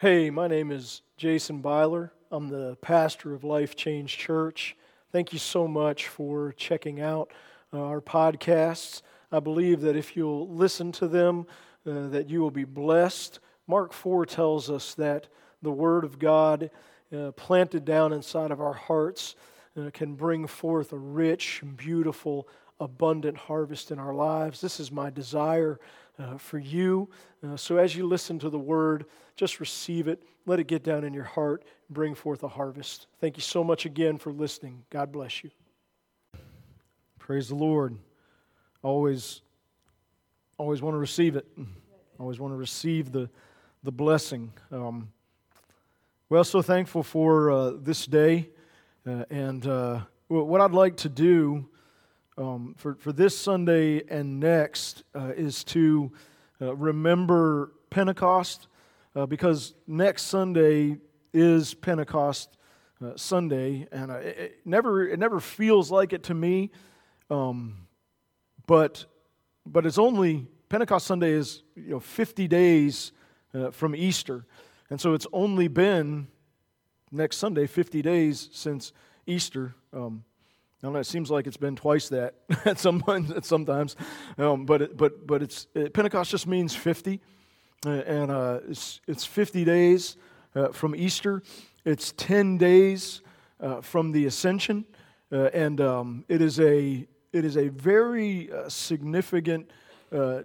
Hey, my name is Jason Byler. I'm the pastor of Life Change Church. Thank you so much for checking out uh, our podcasts. I believe that if you'll listen to them, uh, that you will be blessed. Mark 4 tells us that the Word of God uh, planted down inside of our hearts uh, can bring forth a rich, beautiful, abundant harvest in our lives. This is my desire uh, for you. Uh, so as you listen to the word, just receive it. Let it get down in your heart and bring forth a harvest. Thank you so much again for listening. God bless you. Praise the Lord. Always, always want to receive it. Always want to receive the, the blessing. Um, well, so thankful for uh, this day. Uh, and uh, what I'd like to do um, for, for this Sunday and next uh, is to uh, remember Pentecost uh, because next Sunday is Pentecost uh, Sunday, and it, it, never it never feels like it to me, um, but but it's only Pentecost Sunday is you know 50 days uh, from Easter, and so it's only been next Sunday 50 days since Easter. Um, Don't it seems like it's been twice that at some point, sometimes, um, but it, but but it's it, Pentecost just means fifty, uh, and uh, it's it's fifty days uh, from Easter. It's ten days uh, from the Ascension, uh, and um, it is a it is a very significant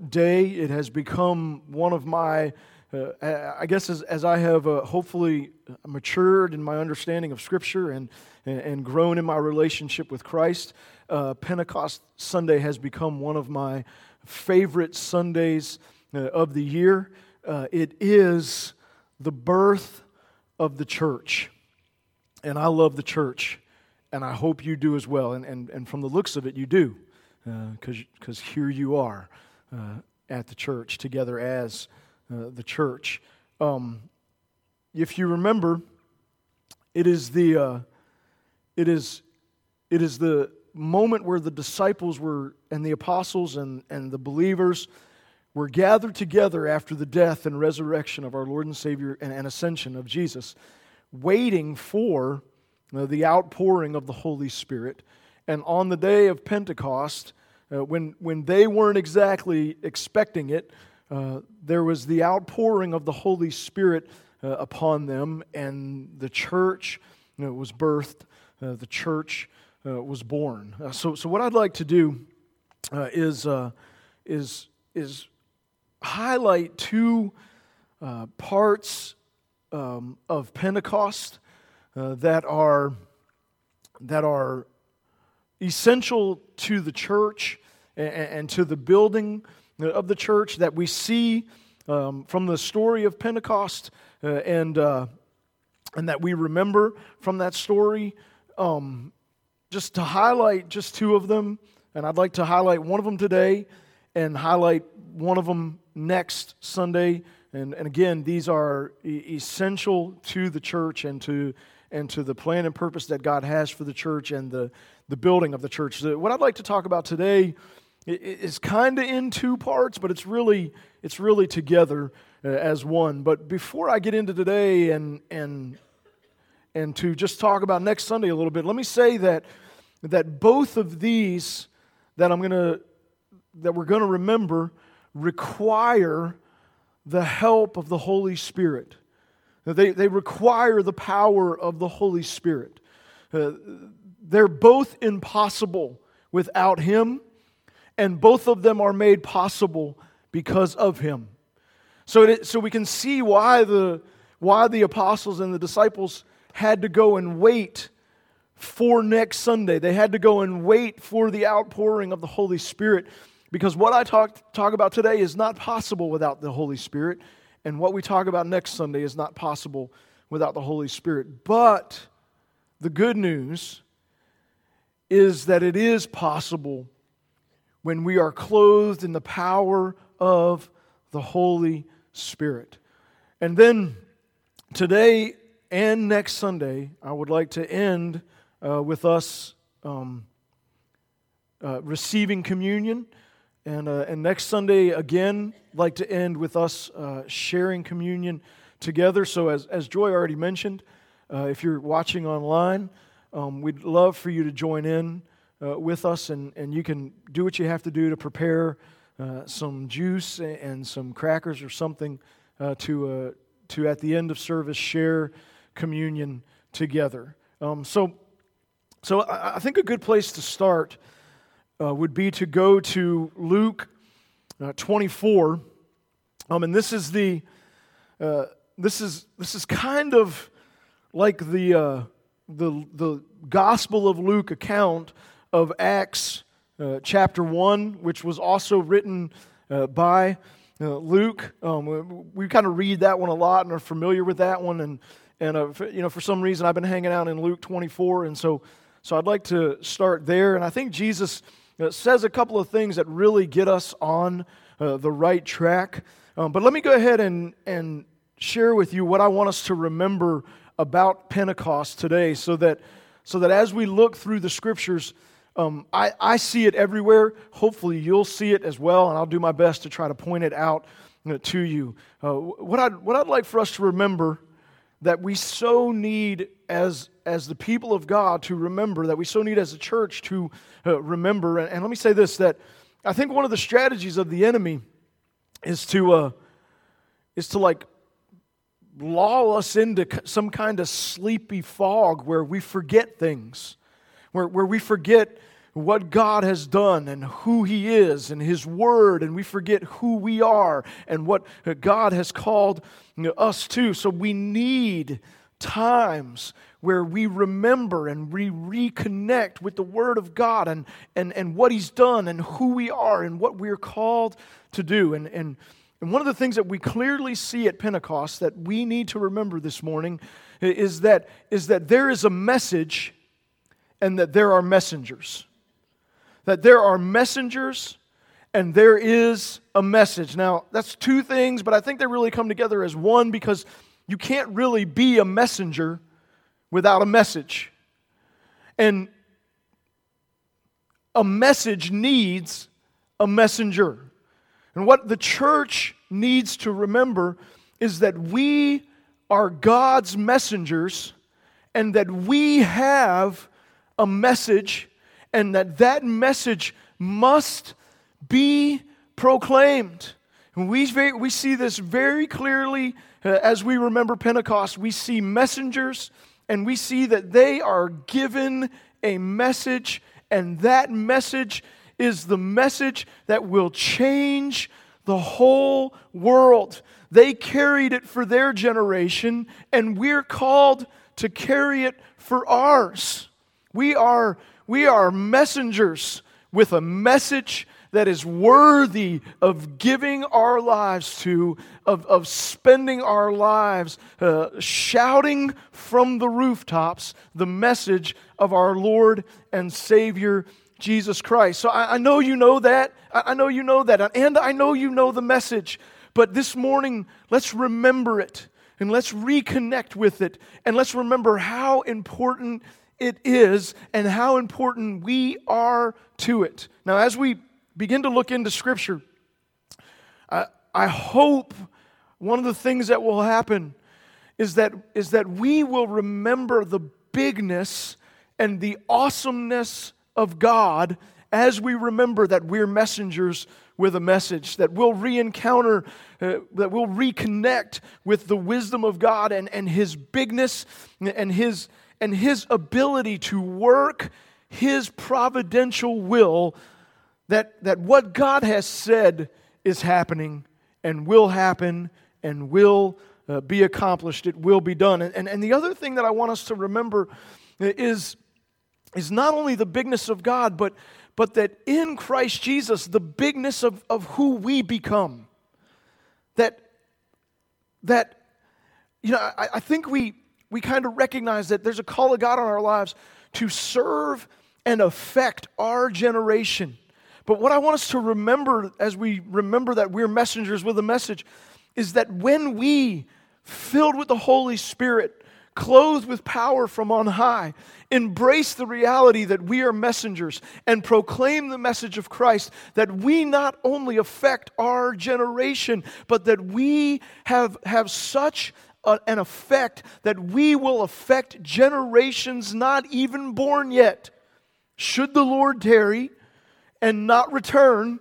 day. It has become one of my uh, I guess as, as I have uh, hopefully matured in my understanding of Scripture and, and, grown in my relationship with Christ, uh, Pentecost Sunday has become one of my favorite Sundays uh, of the year. Uh, it is the birth of the church. And I love the church, and I hope you do as well. And, and, and from the looks of it, you do, because uh, here you are at the church together as. Uh, the church. Um, if you remember, it is the uh, it is it is the moment where the disciples were and the apostles and, and the believers were gathered together after the death and resurrection of our Lord and Savior and, and ascension of Jesus, waiting for uh, the outpouring of the Holy Spirit. And on the day of Pentecost, uh, when, when they weren't exactly expecting it, uh, there was the outpouring of the Holy Spirit uh, upon them, and the church you know, was birthed, uh, the church uh, was born. Uh, so, so, what I'd like to do is, is, is highlight two parts um, of Pentecost that, are, that are essential to the church and, and to the building of the church that we see um, from the story of Pentecost uh, and, uh, and that we remember from that story. Um, just to highlight just two of them, and I'd like to highlight one of them today and highlight one of them next Sunday. And, and again, these are e- essential to the church and to, and to the plan and purpose that God has for the church and the, the building of the church. So what I'd like to talk about today it's kind of in two parts, but it's really it's really together uh, as one. But before I get into today and and and to just talk about next Sunday a little bit, let me say that that both of these that I'm gonna that we're gonna remember require the help of the Holy Spirit. They, they require the power of the Holy Spirit. Uh, they're both impossible without Him and both of them are made possible because of him. So, it, so we can see why the, why the apostles and the disciples had to go and wait for next Sunday. They had to go and wait for the outpouring of the Holy Spirit because what I talk, talk about today is not possible without the Holy Spirit, and what we talk about next Sunday is not possible without the Holy Spirit. But the good news is that it is possible when we are clothed in the power of the Holy Spirit. And then today and next Sunday, I would like to end uh, with us um, uh, receiving communion. And, uh, and next Sunday, again, like to end with us uh, sharing communion together. So, as, as Joy already mentioned, uh, if you're watching online, um, we'd love for you to join in uh, with us, and, and you can do what you have to do to prepare uh, some juice and some crackers or something uh, to, uh, to, at the end of service, share communion together. Um, so, so I, think a good place to start uh, would be to go to Luke uh, 24. Um, and this is the uh, this is this is kind of like the uh, the the Gospel of Luke account of Acts uh, chapter one, which was also written uh, by uh, Luke. Um, we, we kind of read that one a lot and are familiar with that one, and and uh, you know for some reason I've been hanging out in Luke 24, and so so I'd like to start there. And I think Jesus says a couple of things that really get us on the right track. Um, but let me go ahead and, and share with you what I want us to remember about Pentecost today so that, so that as we look through the scriptures, um, I, I see it everywhere. Hopefully, you'll see it as well, and I'll do my best to try to point it out to you. Uh, what, I'd, what I'd like for us to remember that we so need as, as the people of God to remember, that we so need as a church to uh, remember. And, and let me say this that I think one of the strategies of the enemy is to uh, is to like lull us into some kind of sleepy fog where we forget things, where, where we forget what God has done and who He is and His Word, and we forget who we are and what God has called us to. So we need times where we remember and we reconnect with the Word of God and, and, and what He's done and who we are and what we're called to do. And, and, and one of the things that we clearly see at Pentecost that we need to remember this morning is that, is that there is a message and that there are messengers. That there are messengers and there is a message. Now, that's two things, but I think they really come together as one because you can't really be a messenger without a message. And a message needs a messenger. And what the church needs to remember is that we are God's messengers and that we have a message and that that message must be proclaimed. And we, we see this very clearly uh, as we remember Pentecost. We see messengers and we see that they are given a message, and that message is the message that will change the whole world. They carried it for their generation, and we're called to carry it for ours. We are, we are messengers with a message that is worthy of giving our lives to, of, of spending our lives uh, shouting from the rooftops the message of our Lord and Savior Jesus Christ. So I, I know you know that. I, I know you know that. And I know you know the message. But this morning, let's remember it and let's reconnect with it and let's remember how important it is and how important we are to it. Now, as we begin to look into Scripture, I, I hope one of the things that will happen is that, is that we will remember the bigness and the awesomeness of God as we remember that we're messengers with a message, that we'll re encounter, uh, that we'll reconnect with the wisdom of God and, and His bigness and His, and His ability to work His providential will that, that what God has said is happening and will happen and will uh, be accomplished. It will be done. And, and, and the other thing that I want us to remember is, is not only the bigness of God, but, but that in Christ Jesus, the bigness of, of who we become. That, that you know, I, I think we, we kind of recognize that there's a call of God on our lives to serve and affect our generation. But what I want us to remember as we remember that we're messengers with a message is that when we, filled with the Holy Spirit, clothed with power from on high, embrace the reality that we are messengers and proclaim the message of Christ, that we not only affect our generation, but that we have, have such a, an effect that we will affect generations not even born yet. Should the Lord tarry and not return,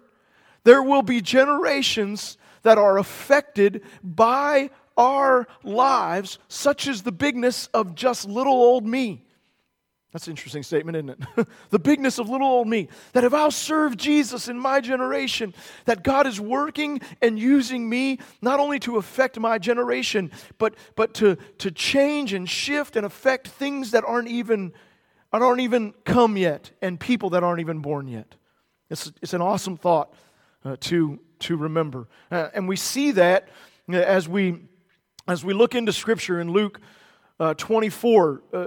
there will be generations that are affected by our lives, such as the bigness of just little old me. That's an interesting statement, isn't it? the bigness of little old me. That if I'll serve Jesus in my generation, that God is working and using me not only to affect my generation, but, but to, to change and shift and affect things that aren't even, aren't even come yet and people that aren't even born yet. It's, it's an awesome thought uh, to, to remember. Uh, and we see that uh, as we as we look into Scripture in Luke uh, 24, uh,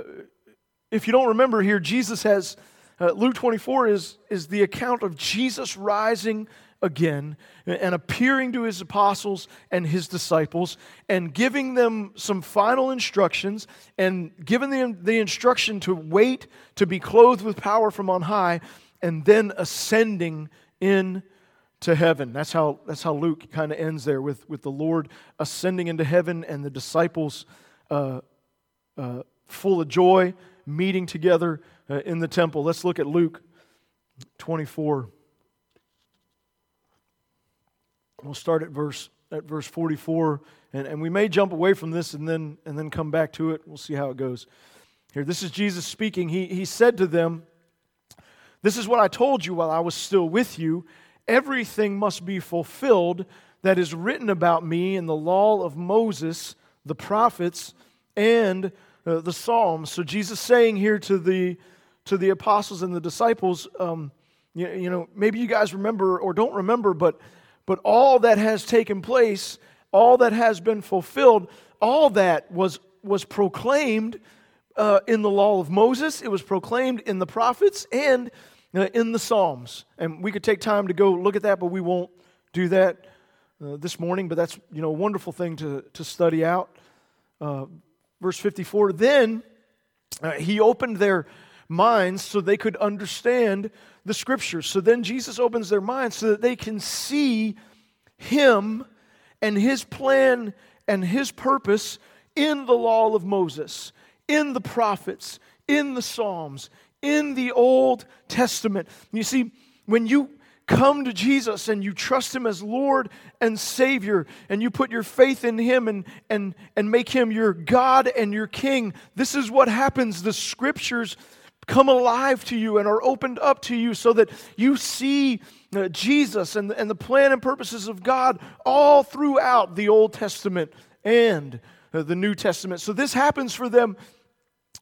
if you don't remember here, Jesus has, uh, Luke 24 is, is the account of Jesus rising again and appearing to his apostles and his disciples and giving them some final instructions and giving them the instruction to wait to be clothed with power from on high and then ascending in to heaven. That's how, that's how Luke kind of ends there with, with the Lord ascending into heaven and the disciples uh, uh, full of joy meeting together uh, in the temple. Let's look at Luke 24. We'll start at verse, at verse 44, and, and we may jump away from this and then, and then come back to it. We'll see how it goes. Here, this is Jesus speaking. He, he said to them, This is what I told you while I was still with you everything must be fulfilled that is written about me in the law of Moses, the prophets, and uh, the Psalms. So Jesus saying here to the to the apostles and the disciples, um, you, you know, maybe you guys remember or don't remember, but but all that has taken place, all that has been fulfilled, all that was was proclaimed uh, in the law of Moses. It was proclaimed in the prophets and uh, in the Psalms. And we could take time to go look at that, but we won't do that uh, this morning. But that's you know a wonderful thing to, to study out. Verse 54 Then uh, he opened their minds so they could understand the scriptures. So then Jesus opens their minds so that they can see him and his plan and his purpose in the law of Moses, in the prophets, in the Psalms, in the Old Testament. You see, when you come to Jesus and you trust Him as Lord and Savior, and you put your faith in Him and, and, and make Him your God and your King, this is what happens. The Scriptures come alive to you and are opened up to you so that you see uh, Jesus and, and the plan and purposes of God all throughout the Old Testament and uh, the New Testament. So this happens for them.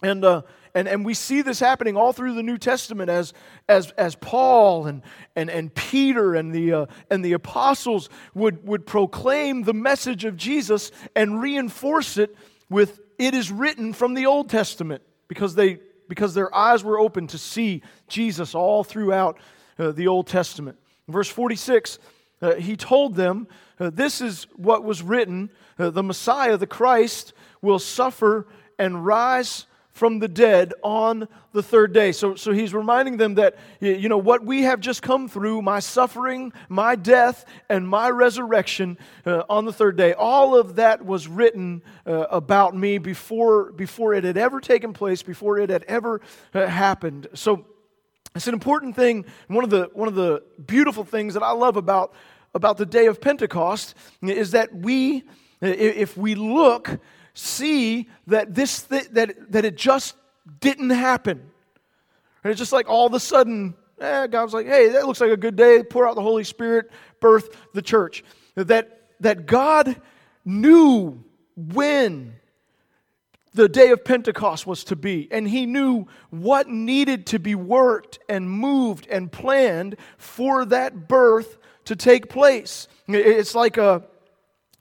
And, uh, and, and we see this happening all through the New Testament as, as, as Paul and, and, and Peter and the, uh, and the apostles would, would proclaim the message of Jesus and reinforce it with it is written from the Old Testament because, they, because their eyes were open to see Jesus all throughout uh, the Old Testament. verse 46, uh, he told them, uh, This is what was written uh, the Messiah, the Christ, will suffer and rise from the dead on the third day. So, so he's reminding them that, you know, what we have just come through, my suffering, my death, and my resurrection uh, on the third day, all of that was written uh, about me before, before it had ever taken place, before it had ever uh, happened. So it's an important thing. One of the, one of the beautiful things that I love about, about the day of Pentecost is that we, if we look, see that this th- that that it just didn't happen. And it's just like all of a sudden, eh, God was like, "Hey, that looks like a good day. Pour out the Holy Spirit, birth the church." That that God knew when the day of Pentecost was to be, and He knew what needed to be worked and moved and planned for that birth to take place. It's like a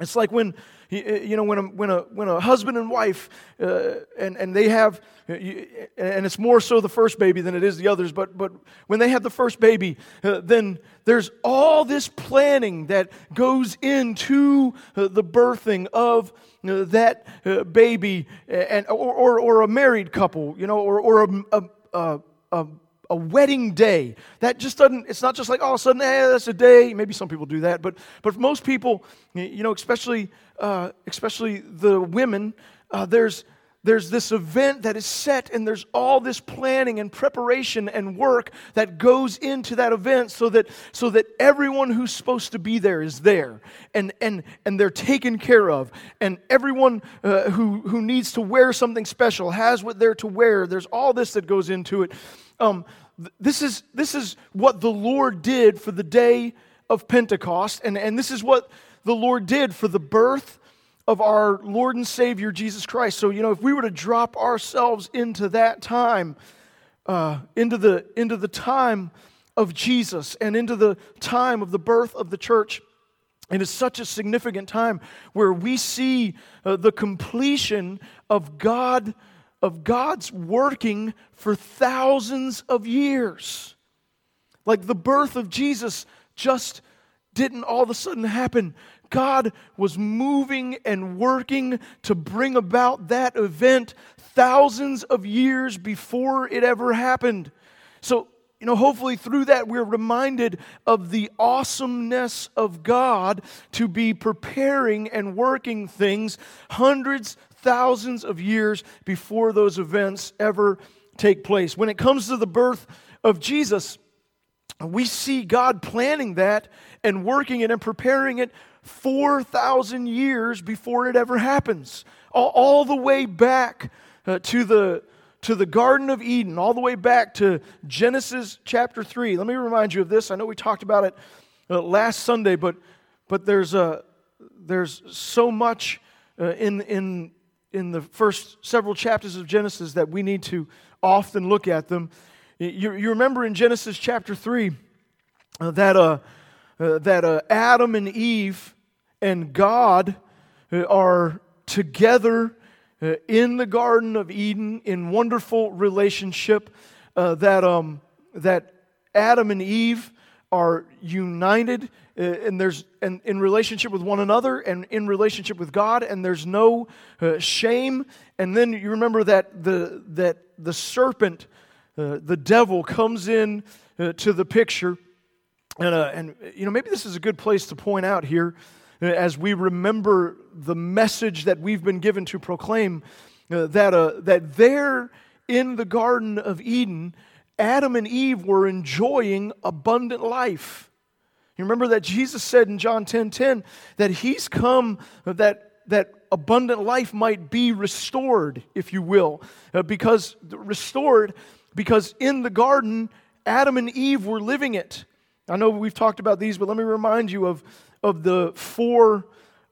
It's like when you know when a, when a, when a husband and wife uh, and, and they have and it's more so the first baby than it is the others but, but when they have the first baby uh, then there's all this planning that goes into uh, the birthing of uh, that uh, baby and, or, or, or, a married couple you know or, or a, a, a a wedding day. That just doesn't, it's not just like all of a sudden, hey, that's a day. Maybe some people do that, but, but for most people, you know, especially, uh, especially the women, uh, there's, there's this event that is set and there's all this planning and preparation and work that goes into that event so that so that everyone who's supposed to be there is there and and and they're taken care of and everyone uh, who who needs to wear something special has what they're to wear there's all this that goes into it um, this is this is what the lord did for the day of pentecost and and this is what the lord did for the birth of our Lord and Savior Jesus Christ. So, you know, if we were to drop ourselves into that time, uh, into, the, into the time of Jesus and into the time of the birth of the church, it is such a significant time where we see uh, the completion of God of God's working for thousands of years. Like the birth of Jesus just didn't all of a sudden happen God was moving and working to bring about that event thousands of years before it ever happened. So, you know, hopefully through that we're reminded of the awesomeness of God to be preparing and working things hundreds, thousands of years before those events ever take place. When it comes to the birth of Jesus, we see God planning that and working it and preparing it 4,000 years before it ever happens. All, all the way back uh, to, the, to the Garden of Eden, all the way back to Genesis chapter 3. Let me remind you of this. I know we talked about it uh, last Sunday, but, but there's, a, there's so much uh, in, in, in the first several chapters of Genesis that we need to often look at them. You, you remember in Genesis chapter 3 uh, that, uh, uh, that uh, Adam and Eve and God uh, are together uh, in the Garden of Eden in wonderful relationship. That, um, that Adam and Eve are united and there's and in relationship with one another and in relationship with God and there's no uh, shame and then you remember that the that the serpent uh, the devil comes in uh, to the picture and uh, and you know maybe this is a good place to point out here as we remember the message that we've been given to proclaim uh, that, uh, that there in the Garden of Eden, Adam and Eve were enjoying abundant life. You remember that Jesus said in John 10 10 that He's come that, that abundant life might be restored, if you will, uh, because restored, because in the garden, Adam and Eve were living it. I know we've talked about these, but let me remind you of of the four,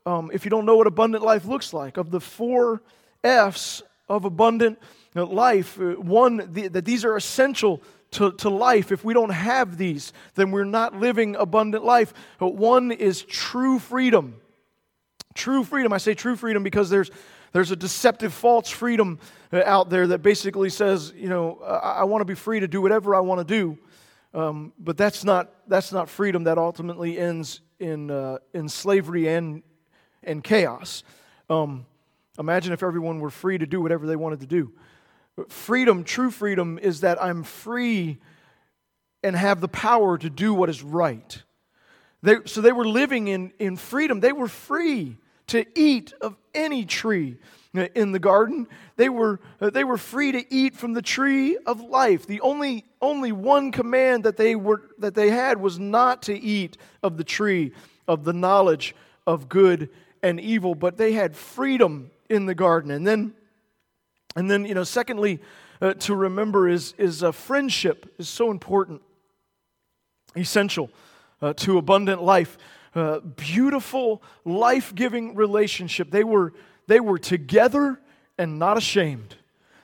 um, if you don't know what abundant life looks like, of the four F's of abundant life. Uh, one, the, that these are essential to, to life. If we don't have these, then we're not living abundant life. But uh, one is true freedom. True freedom. I say true freedom because there's there's a deceptive false freedom uh, out there that basically says, you know, I, I want to be free to do whatever I want to do. Um, but that's not, that's not freedom that ultimately ends in, uh, in slavery and, and chaos. Um, imagine if everyone were free to do whatever they wanted to do. Freedom, true freedom, is that I'm free and have the power to do what is right. They, so they were living in, in freedom. They were free to eat of any tree in the garden. They were, they were free to eat from the tree of life. The only, only one command that they, were, that they had was not to eat of the tree of the knowledge of good and evil, but they had freedom in the garden. And then, and then you know, secondly, uh, to remember is, is a friendship is so important, essential uh, to abundant life. Uh, beautiful, life giving relationship. They were, they were together and not ashamed.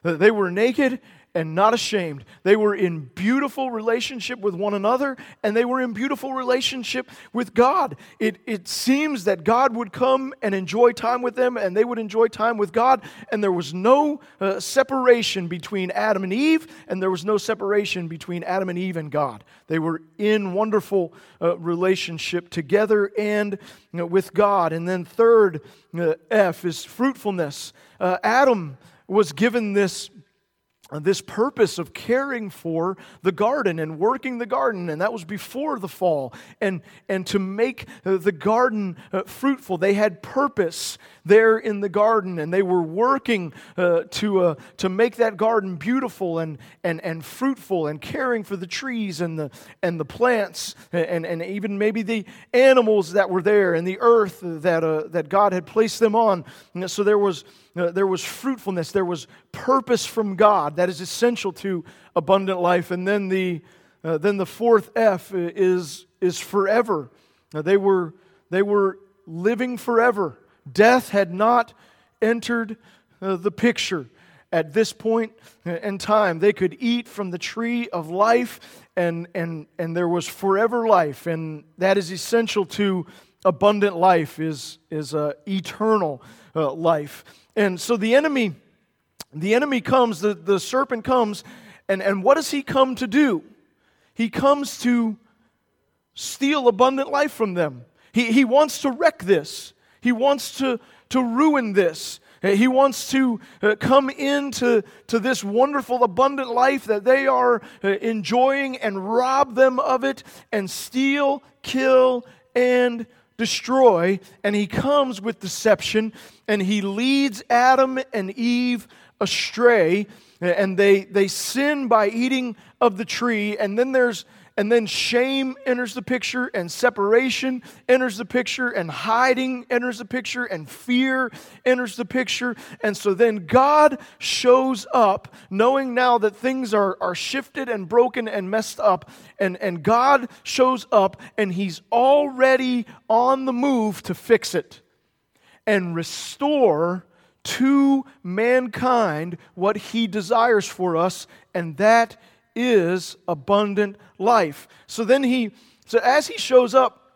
Uh, they were naked and not ashamed. They were in beautiful relationship with one another, and they were in beautiful relationship with God. It, it seems that God would come and enjoy time with them, and they would enjoy time with God, and there was no uh, separation between Adam and Eve, and there was no separation between Adam and Eve and God. They were in wonderful uh, relationship together and you know, with God. And then, third uh, F is fruitfulness. Uh, Adam was given this this purpose of caring for the garden and working the garden and that was before the fall. And and to make uh, the garden uh, fruitful they had purpose there in the garden and they were working uh, to uh, to make that garden beautiful and and and fruitful and caring for the trees and the and the plants and and even maybe the animals that were there and the earth that uh, that God had placed them on. So there was there was fruitfulness, there was purpose from God that is essential to abundant life. And then the, uh, then the fourth F is, is forever. Now, they, were, they were living forever. Death had not entered uh, the picture at this point in time. They could eat from the tree of life, and, and, and there was forever life. And that is essential to abundant life, is, is uh, eternal uh, life. And so the enemy, the enemy comes, the, the serpent comes, and, and what does he come to do? He comes to steal abundant life from them. He, he wants to wreck this. He wants to, to ruin this. He wants to uh, come into to this wonderful, abundant life that they are uh, enjoying and rob them of it and steal, kill, and destroy, and he comes with deception, and he leads Adam and Eve astray, and they, they sin by eating of the tree, and then there's and then shame enters the picture, and separation enters the picture, and hiding enters the picture, and fear enters the picture. And so then God shows up, knowing now that things are, are shifted and broken and messed up. And, and God shows up, and He's already on the move to fix it and restore to mankind what He desires for us, and that is abundant life. So then he, so as he shows up,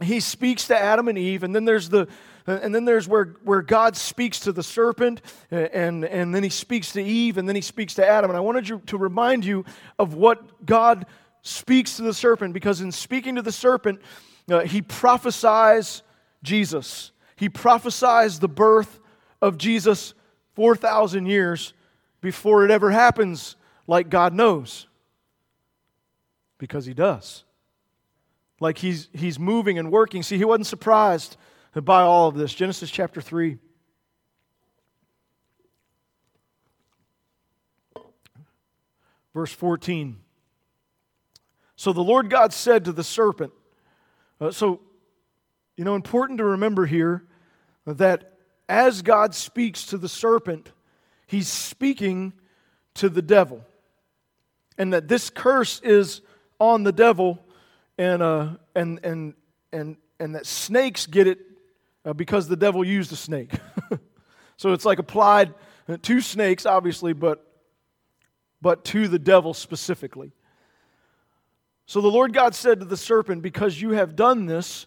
he speaks to Adam and Eve, and then there's the, and then there's where, where God speaks to the serpent, and, and then he speaks to Eve, and then he speaks to Adam. And I wanted you to remind you of what God speaks to the serpent, because in speaking to the serpent, uh, he prophesies Jesus. He prophesies the birth of Jesus 4,000 years before it ever happens like God knows. Because He does. Like He's, he's moving and working. See, He wasn't surprised by all of this. Genesis chapter 3. Verse 14. So the Lord God said to the serpent, uh, so, you know, important to remember here that as God speaks to the serpent, he's speaking to the devil and that this curse is on the devil, and, uh, and, and, and, and that snakes get it uh, because the devil used a snake. so it's like applied to snakes, obviously, but, but to the devil specifically. So the Lord God said to the serpent, Because you have done this,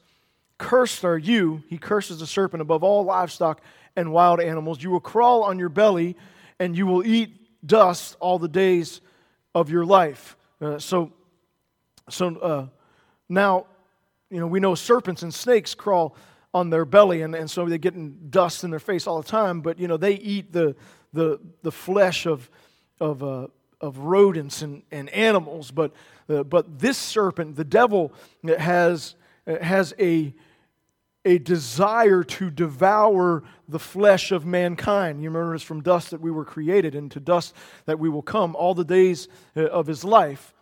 cursed are you. He curses the serpent above all livestock and wild animals. You will crawl on your belly, and you will eat dust all the days of your life. Uh, so, so uh, now, you know, we know serpents and snakes crawl on their belly, and, and so they're getting dust in their face all the time. But you know, they eat the the the flesh of of uh, of rodents and, and animals. But uh, but this serpent, the devil, has has a a desire to devour the flesh of mankind. You remember it's from dust that we were created, and to dust that we will come all the days uh, of his life.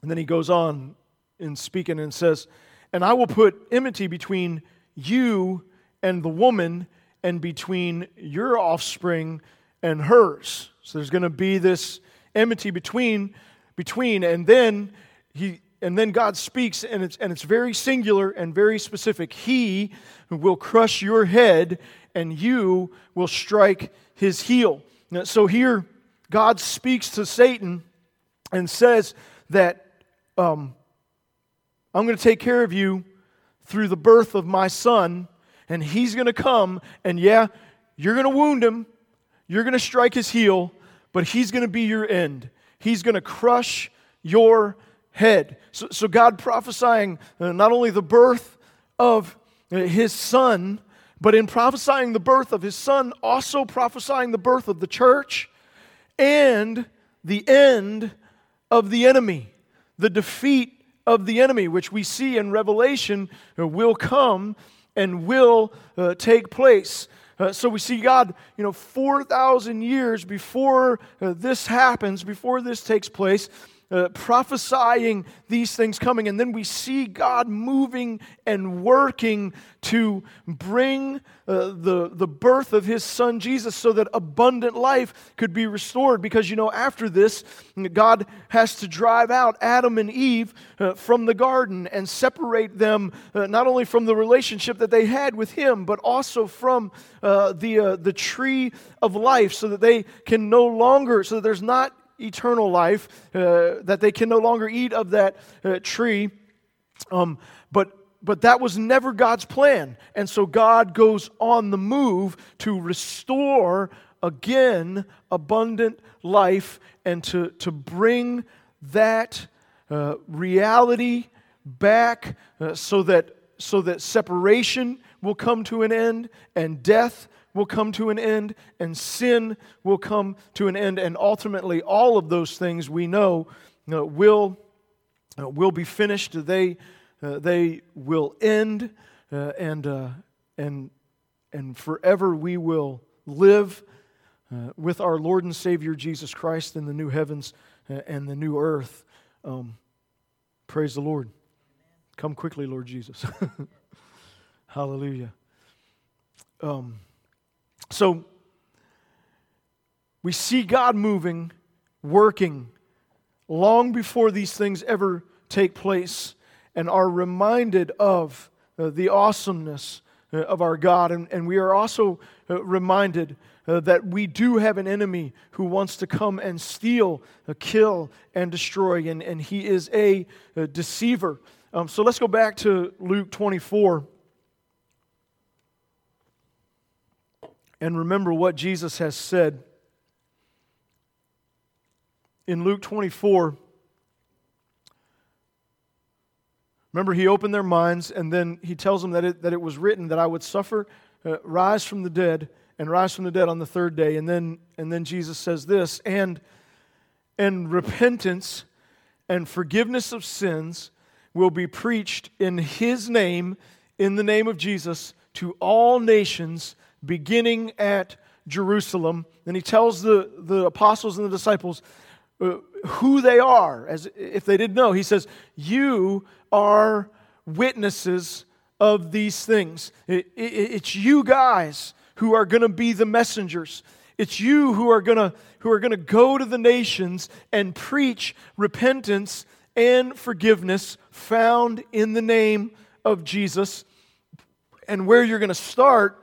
And then he goes on in speaking and says, And I will put enmity between you and the woman, and between your offspring and hers. So there's going to be this enmity between, between, and then he and then God speaks, and it's, and it's very singular and very specific. He will crush your head, and you will strike his heel. Now, so here, God speaks to Satan and says that um, I'm going to take care of you through the birth of my son, and he's going to come, and yeah, you're going to wound him, you're going to strike his heel, but he's going to be your end. He's going to crush your head. So, so God prophesying uh, not only the birth of uh, his son, but in prophesying the birth of his son, also prophesying the birth of the church and the end of the enemy, the defeat of the enemy, which we see in Revelation uh, will come and will uh, take place. Uh, so we see God, you know, 4,000 years before uh, this happens, before this takes place, uh, prophesying these things coming. And then we see God moving and working to bring uh, the, the birth of his son Jesus so that abundant life could be restored. Because, you know, after this, God has to drive out Adam and Eve uh, from the garden and separate them uh, not only from the relationship that they had with him, but also from uh, the, uh, the tree of life so that they can no longer, so that there's not eternal life, uh, that they can no longer eat of that uh, tree. Um, but but that was never God's plan. And so God goes on the move to restore again abundant life and to, to bring that uh, reality back uh, so, that, so that separation will come to an end and death will come to an end and sin will come to an end. And ultimately, all of those things we know uh, will, uh, will be finished. They, uh, they will end, uh, and, uh, and, and forever we will live with our Lord and Savior Jesus Christ in the new heavens and the new earth. Um, praise the Lord. Come quickly, Lord Jesus. Hallelujah. Um, so we see God moving, working long before these things ever take place, and are reminded of uh, the awesomeness uh, of our God. And, we are also uh, reminded that we do have an enemy who wants to come and steal, kill, and destroy, and, he is a, a deceiver. Um, so let's go back to Luke 24. And remember what Jesus has said. In Luke 24, remember, he opened their minds and then he tells them that it, that it was written that I would suffer, uh, rise from the dead, and rise from the dead on the third day. And then, and then Jesus says this, and, and repentance and forgiveness of sins will be preached in his name, in the name of Jesus, to all nations beginning at Jerusalem. And he tells the, the apostles and the disciples uh, who they are, as if they didn't know. He says, You are witnesses of these things. It, it, it's you guys who are going to be the messengers. It's you who are going to who are going to go to the nations and preach repentance and forgiveness found in the name of Jesus. And where you're going to start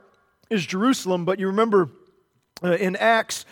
is Jerusalem, but you remember uh, in Acts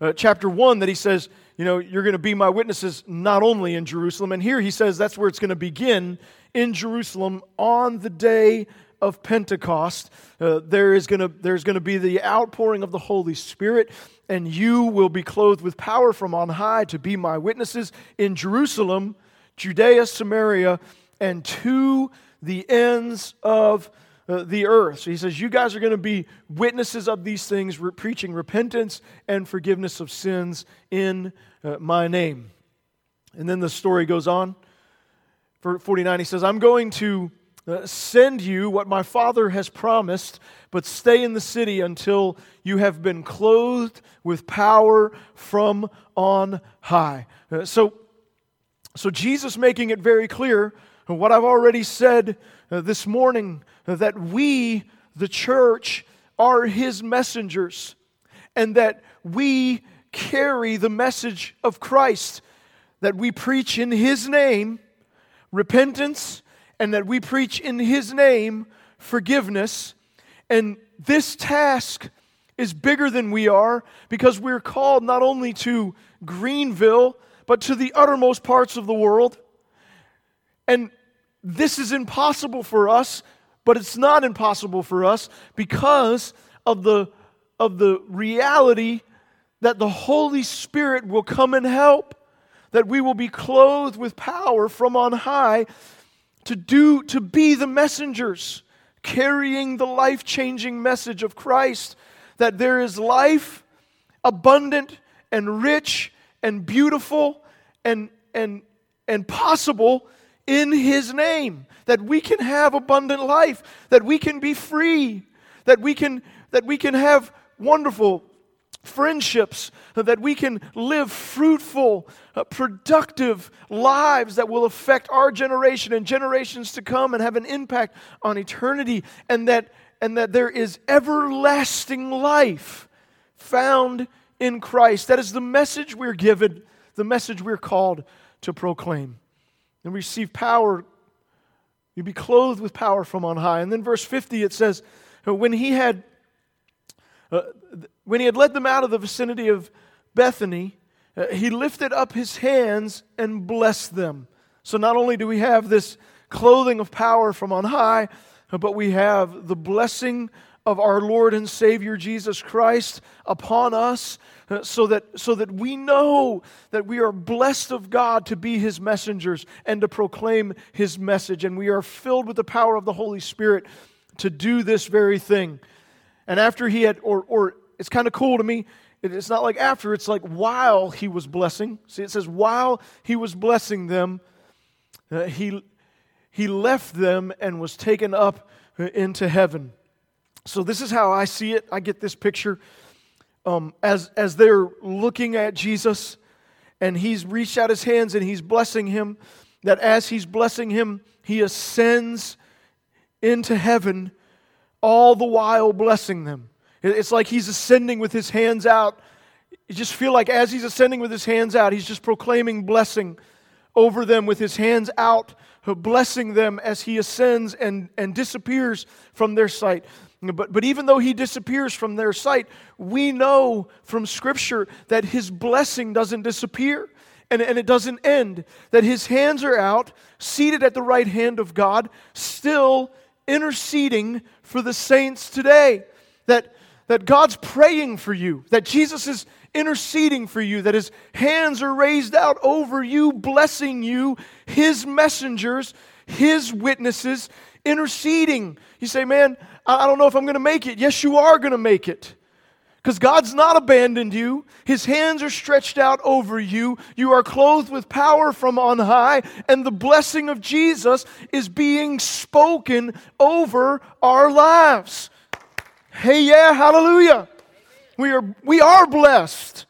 uh, chapter 1 that he says, you know, you're going to be my witnesses not only in Jerusalem, and here he says that's where it's going to begin in Jerusalem on the day of Pentecost. Uh, there is going to there's going to be the outpouring of the Holy Spirit, and you will be clothed with power from on high to be my witnesses in Jerusalem, Judea, Samaria, and to the ends of uh, the earth. So he says, You guys are going to be witnesses of these things, re- preaching repentance and forgiveness of sins in uh, my name. And then the story goes on. For 49, he says, I'm going to uh, send you what my father has promised, but stay in the city until you have been clothed with power from on high. Uh, so, so Jesus making it very clear what I've already said Uh, this morning uh, that we, the church, are his messengers and that we carry the message of Christ, that we preach in his name repentance, and that we preach in his name forgiveness. And this task is bigger than we are because we're called not only to Greenville, but to the uttermost parts of the world. And this is impossible for us, but it's not impossible for us because of the, of the reality that the Holy Spirit will come and help, that we will be clothed with power from on high to do to be the messengers carrying the life-changing message of Christ that there is life abundant and rich and beautiful and and and possible in his name that we can have abundant life that we can be free that we can that we can have wonderful friendships, that we can live fruitful, uh, productive lives that will affect our generation and generations to come and have an impact on eternity, and that, and that there is everlasting life found in Christ. That is the message we're given, the message we're called to proclaim. And receive power, you be clothed with power from on high. And then verse 50 it says, When he had uh, when he had led them out of the vicinity of Bethany, uh, he lifted up his hands and blessed them. So not only do we have this clothing of power from on high, but we have the blessing of our Lord and Savior Jesus Christ upon us uh, so that, so that we know that we are blessed of God to be His messengers and to proclaim His message. And we are filled with the power of the Holy Spirit to do this very thing. And after he had, or, or it's kind of cool to me, it's not like after, it's like while he was blessing. See, it says while he was blessing them, uh, he, he left them and was taken up uh, into heaven. So this is how I see it. I get this picture um, as, as they're looking at Jesus and he's reached out his hands and he's blessing him, that as he's blessing him, he ascends into heaven all the while blessing them. It's like he's ascending with his hands out. You just feel like as he's ascending with his hands out, he's just proclaiming blessing over them with his hands out, blessing them as he ascends and, and disappears from their sight. But, but even though he disappears from their sight, we know from Scripture that his blessing doesn't disappear and, and it doesn't end. That his hands are out, seated at the right hand of God, still interceding for the saints today. That, that God's praying for you, that Jesus is interceding for you, that his hands are raised out over you, blessing you, his messengers, his witnesses, interceding. You say, Man, I don't know if I'm going to make it. Yes, you are going to make it. Because God's not abandoned you. His hands are stretched out over you. You are clothed with power from on high, and the blessing of Jesus is being spoken over our lives. Hey, yeah, hallelujah. We are, we are blessed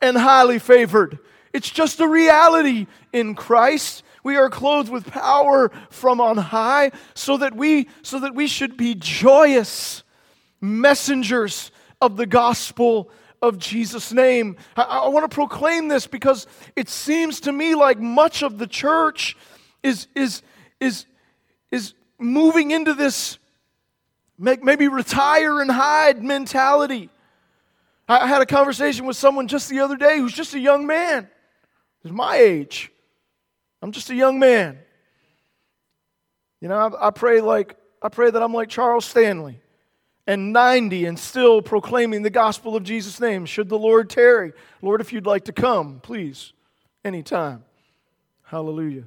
and highly favored. It's just a reality in Christ. We are clothed with power from on high so that we, so that we should be joyous messengers of the gospel of Jesus' name. I, I want to proclaim this because it seems to me like much of the church is, is, is, is moving into this maybe retire and hide mentality. I had a conversation with someone just the other day who's just a young man. He's my age. I'm just a young man. You know, I, I pray like I pray that I'm like Charles Stanley and 90 and still proclaiming the gospel of Jesus' name. Should the Lord tarry, Lord, if you'd like to come, please, anytime. Hallelujah.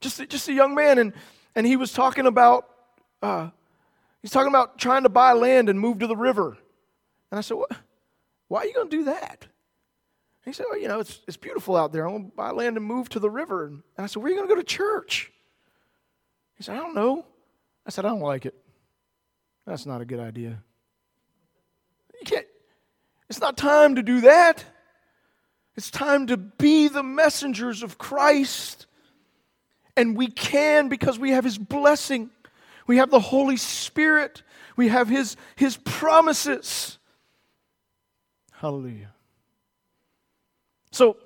Just, just a young man, and, and he was talking about, uh, he's talking about trying to buy land and move to the river. And I said, what? why are you going to do that? He said, well, you know, it's, it's beautiful out there. I'm going to buy land and move to the river. And I said, where are you going to go to church? He said, I don't know. I said, I don't like it. That's not a good idea. You can't, it's not time to do that. It's time to be the messengers of Christ. And we can because we have His blessing. We have the Holy Spirit. We have His, His promises. Hallelujah. So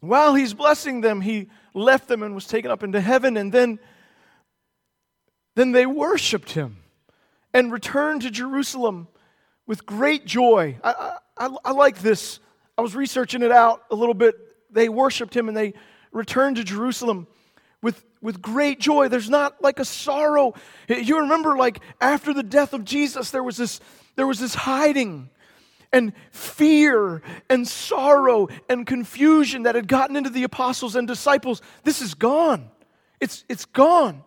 while He's blessing them, He left them and was taken up into heaven, and then, then they worshiped Him and returned to Jerusalem with great joy. I, I, I like this. I was researching it out a little bit. They worshiped him and they returned to Jerusalem with, with great joy. There's not like a sorrow. You remember, like after the death of Jesus, there was this, there was this hiding and fear and sorrow and confusion that had gotten into the apostles and disciples. This is gone. It's, it's gone.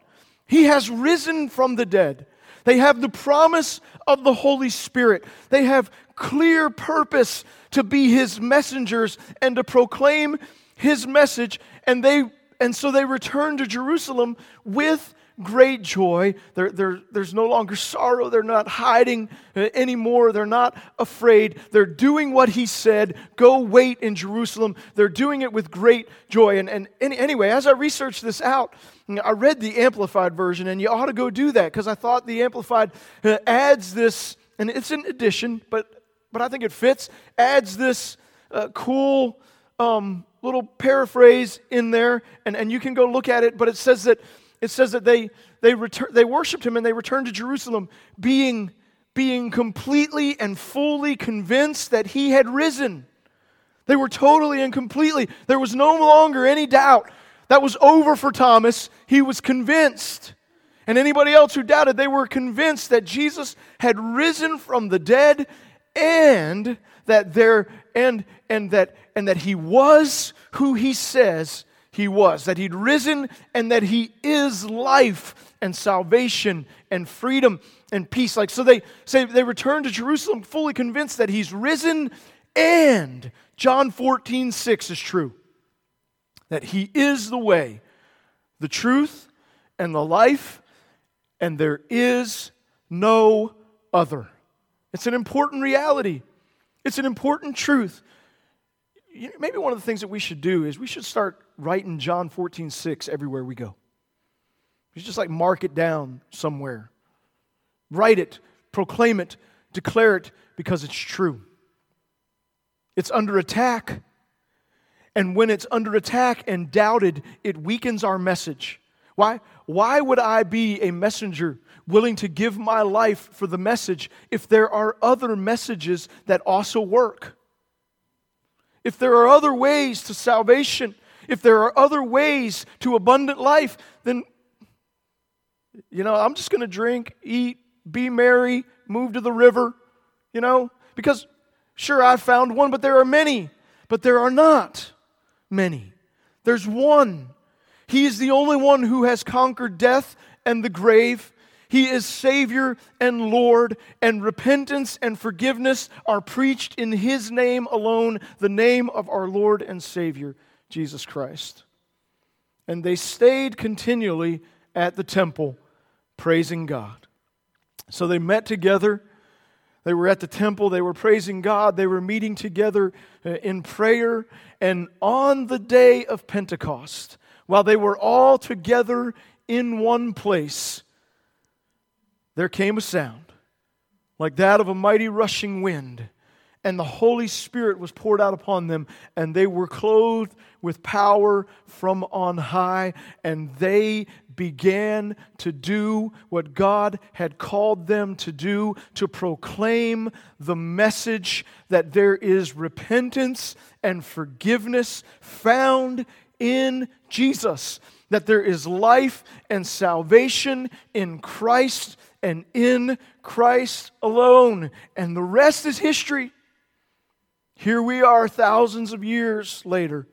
He has risen from the dead. They have the promise of the Holy Spirit. They have clear purpose to be His messengers and to proclaim His message. And, they, and so they return to Jerusalem with great joy. there's no longer sorrow. They're not hiding uh, anymore. They're not afraid. They're doing what he said go wait in Jerusalem. They're doing it with great joy. And, and anyway, as I researched this out, I read the Amplified version, and you ought to go do that because I thought the Amplified uh, adds this, and it's an addition, but, but I think it fits, adds this uh, cool um, little paraphrase in there, and, and you can go look at it, but it says that it says that they, they, retur- they worshiped him and they returned to Jerusalem being, being completely and fully convinced that he had risen. They were totally and completely, there was no longer any doubt. That was over for Thomas. He was convinced. And anybody else who doubted, they were convinced that Jesus had risen from the dead and that there and and that and that he was who he says he was, that he'd risen and that he is life and salvation and freedom and peace. Like, so they say they return to Jerusalem fully convinced that he's risen and John 14, 6 is true. That he is the way, the truth, and the life, and there is no other. It's an important reality. It's an important truth maybe one of the things that we should do is we should start writing John 14, 6 everywhere we go. We just like mark it down somewhere. Write it, proclaim it, declare it because it's true. It's under attack. And when it's under attack and doubted, it weakens our message. Why? Why would I be a messenger willing to give my life for the message if there are other messages that also work? if there are other ways to salvation, if there are other ways to abundant life, then, you know, I'm just going to drink, eat, be merry, move to the river, you know, because sure, I found one, but there are many, but there are not many. There's one. He is the only one who has conquered death and the grave. He is Savior and Lord, and repentance and forgiveness are preached in His name alone, the name of our Lord and Savior, Jesus Christ. And they stayed continually at the temple, praising God. So they met together. They were at the temple. They were praising God. They were meeting together uh, in prayer. And on the day of Pentecost, while they were all together in one place, there came a sound like that of a mighty rushing wind, and the Holy Spirit was poured out upon them, and they were clothed with power from on high, and they began to do what God had called them to do to proclaim the message that there is repentance and forgiveness found in Jesus, that there is life and salvation in Christ and in Christ alone. And the rest is history. Here we are, thousands of years later,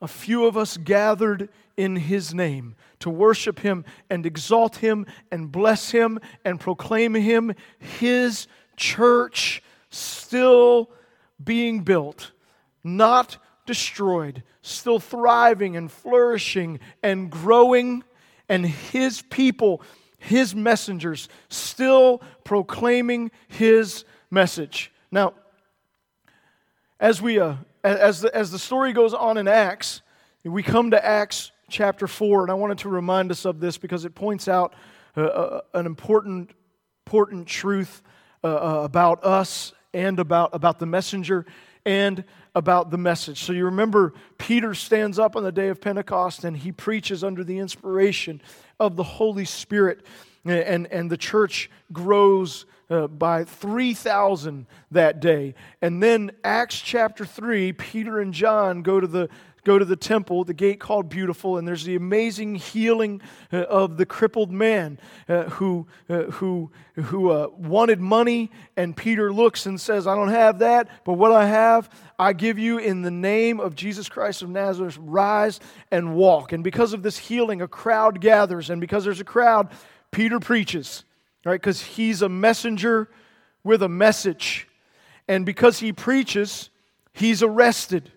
a few of us gathered in His name to worship Him and exalt Him and bless Him and proclaim Him, His church still being built, not destroyed, still thriving and flourishing and growing, and His people his messengers, still proclaiming his message. Now, as we uh, as the, as the story goes on in Acts, we come to Acts chapter four, and I wanted to remind us of this because it points out uh, uh, an important important truth uh, uh about us and about about the messenger and about the message. So you remember Peter stands up on the day of Pentecost and he preaches under the inspiration of the Holy Spirit. And, and the church grows uh, by 3,000 that day. And then, Acts chapter 3, Peter and John go to the go to the temple, the gate called Beautiful, and there's the amazing healing uh, of the crippled man uh, who, uh, who, who uh, wanted money. And Peter looks and says, I don't have that, but what I have, I give you in the name of Jesus Christ of Nazareth. Rise and walk. And because of this healing, a crowd gathers. And because there's a crowd, Peter preaches, right? Because he's a messenger with a message. And because he preaches, he's arrested.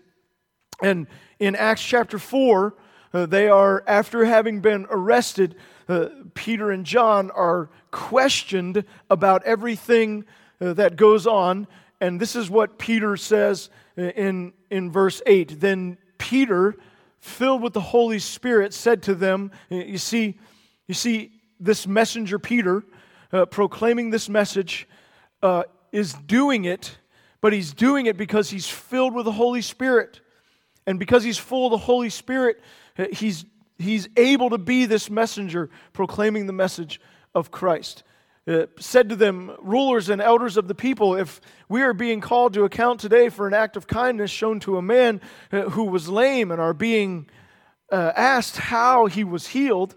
And in Acts chapter 4, uh, they are, after having been arrested, uh, Peter and John are questioned about everything uh, that goes on. And this is what Peter says uh, in, in verse 8. Then Peter, filled with the Holy Spirit, said to them, You see, you see this messenger Peter uh, proclaiming this message is doing it, but he's doing it because he's filled with the Holy Spirit. And because he's full of the Holy Spirit, uh, he's, he's able to be this messenger proclaiming the message of Christ. Uh, said to them, rulers and elders of the people, if we are being called to account today for an act of kindness shown to a man uh, who was lame and are being uh, asked how he was healed,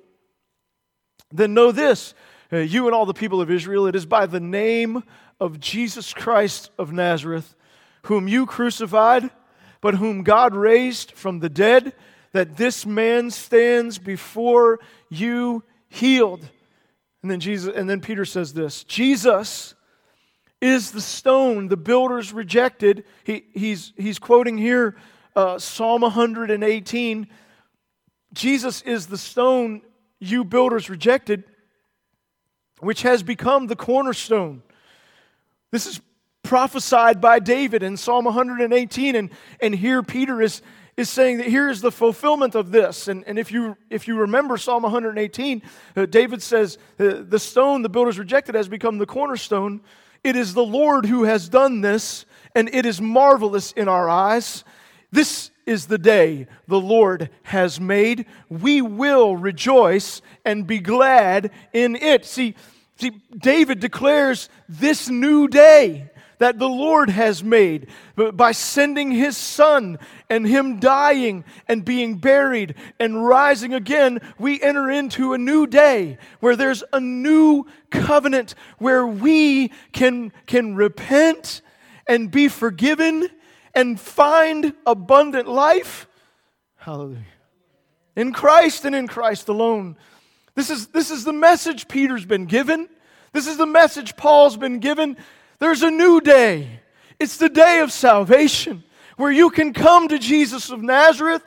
then know this, uh, you and all the people of Israel, it is by the name of Jesus Christ of Nazareth, whom you crucified but whom God raised from the dead, that this man stands before you healed. And then Jesus, and then Peter says this: Jesus is the stone the builders rejected. He, he's, he's quoting here uh, Psalm 118. Jesus is the stone you builders rejected, which has become the cornerstone. This is prophesied by David in Psalm 118. And, and here Peter is, is saying that here is the fulfillment of this. And, and if, you, if you remember Psalm 118, uh, David says, uh, The stone the builders rejected has become the cornerstone. It is the Lord who has done this, and it is marvelous in our eyes. This is the day the Lord has made. We will rejoice and be glad in it. See, see David declares this new day that the Lord has made by sending his son and him dying and being buried and rising again. We enter into a new day where there's a new covenant where we can, can repent and be forgiven and find abundant life. Hallelujah. In Christ and in Christ alone. This is, this is the message Peter's been given. This is the message Paul's been given. There's a new day. It's the day of salvation where you can come to Jesus of Nazareth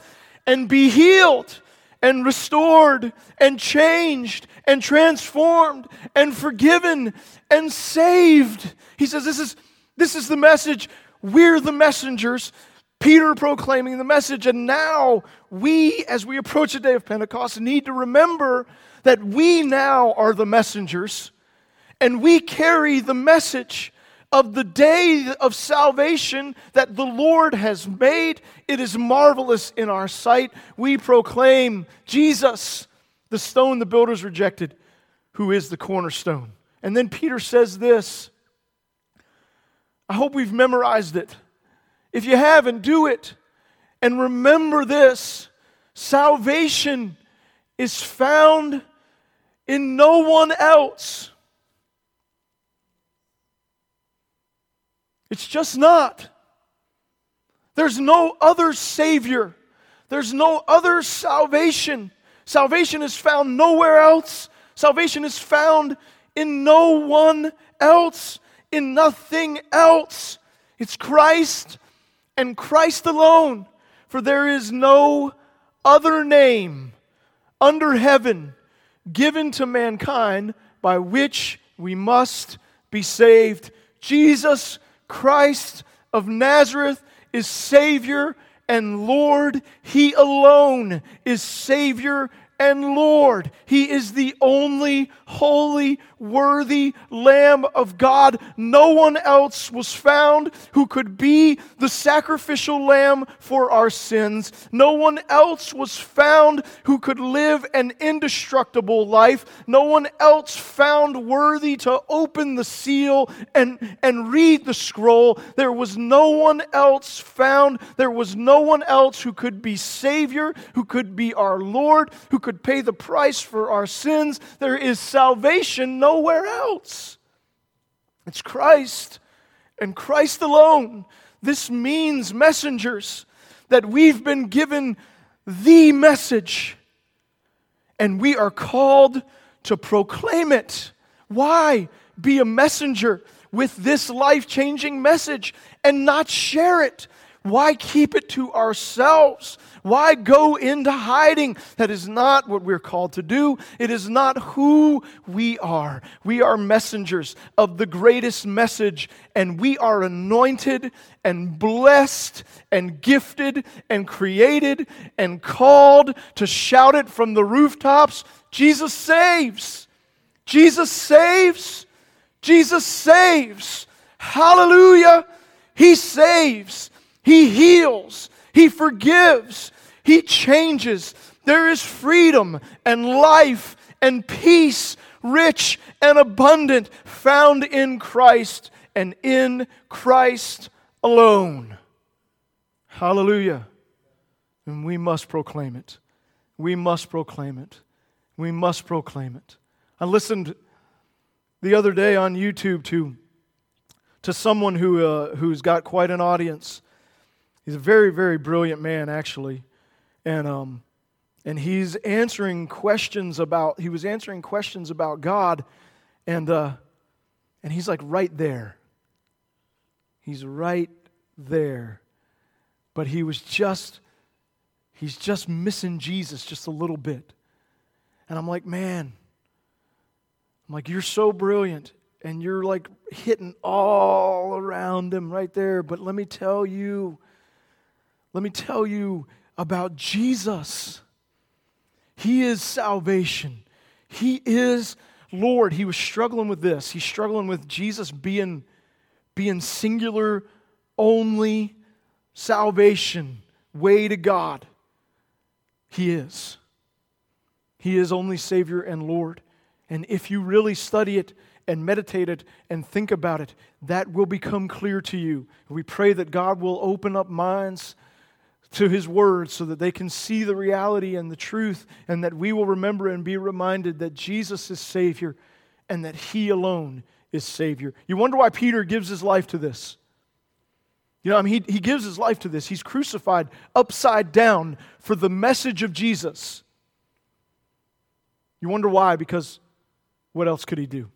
and be healed and restored and changed and transformed and forgiven and saved. He says this is this is the message. We're the messengers. Peter proclaiming the message and now we as we approach the day of Pentecost need to remember that we now are the messengers and we carry the message of the day of salvation that the Lord has made. It is marvelous in our sight. We proclaim Jesus, the stone the builders rejected, who is the cornerstone. And then Peter says this. I hope we've memorized it. If you haven't, do it. And remember this salvation is found in no one else. It's just not. There's no other Savior, there's no other salvation. Salvation is found nowhere else. Salvation is found in no one else, in nothing else. It's Christ and Christ alone. For there is no other name under heaven given to mankind by which we must be saved. Jesus Christ of Nazareth is Savior and Lord. He alone is Savior and Lord. He is the only holy, worthy Lamb of God. No one else was found who could be the sacrificial lamb for our sins. No one else was found who could live an indestructible life. No one else found worthy to open the seal and, and read the scroll. There was no one else found. There was no one else who could be Savior, who could be our Lord, who could pay the price for our sins. There is salvation nowhere else. It's Christ and Christ alone. This means, messengers, that we've been given the message and we are called to proclaim it. Why? Be a messenger with this life changing message and not share it. Why keep it to ourselves? Why go into hiding? That is not what we're called to do. It is not who we are. We are messengers of the greatest message, and we are anointed and blessed and gifted and created and called to shout it from the rooftops Jesus saves! Jesus saves! Jesus saves! Hallelujah! He saves. He heals. He forgives. He changes. There is freedom and life and peace, rich and abundant, found in Christ and in Christ alone. Hallelujah. And we must proclaim it. We must proclaim it. We must proclaim it. I listened the other day on YouTube to, to someone who, uh, who's got quite an audience. He's a very, very brilliant man, actually. And, um, and he's answering questions about, he was answering questions about God. And, uh, and he's like right there. He's right there. But he was just, he's just missing Jesus just a little bit. And I'm like, man, I'm like, you're so brilliant and you're like hitting all around him right there. But let me tell you, let me tell you about Jesus. He is salvation. He is Lord. He was struggling with this. He's struggling with Jesus being, being singular only salvation, way to God. He is. He is only Savior and Lord. And if you really study it and meditate it and think about it, that will become clear to you. We pray that God will open up minds to His Word so that they can see the reality and the truth, and that we will remember and be reminded that Jesus is Savior and that He alone is Savior. You wonder why Peter gives his life to this. You know, I mean, he, he gives his life to this. He's crucified upside down for the message of Jesus. You wonder why? Because what else could he do?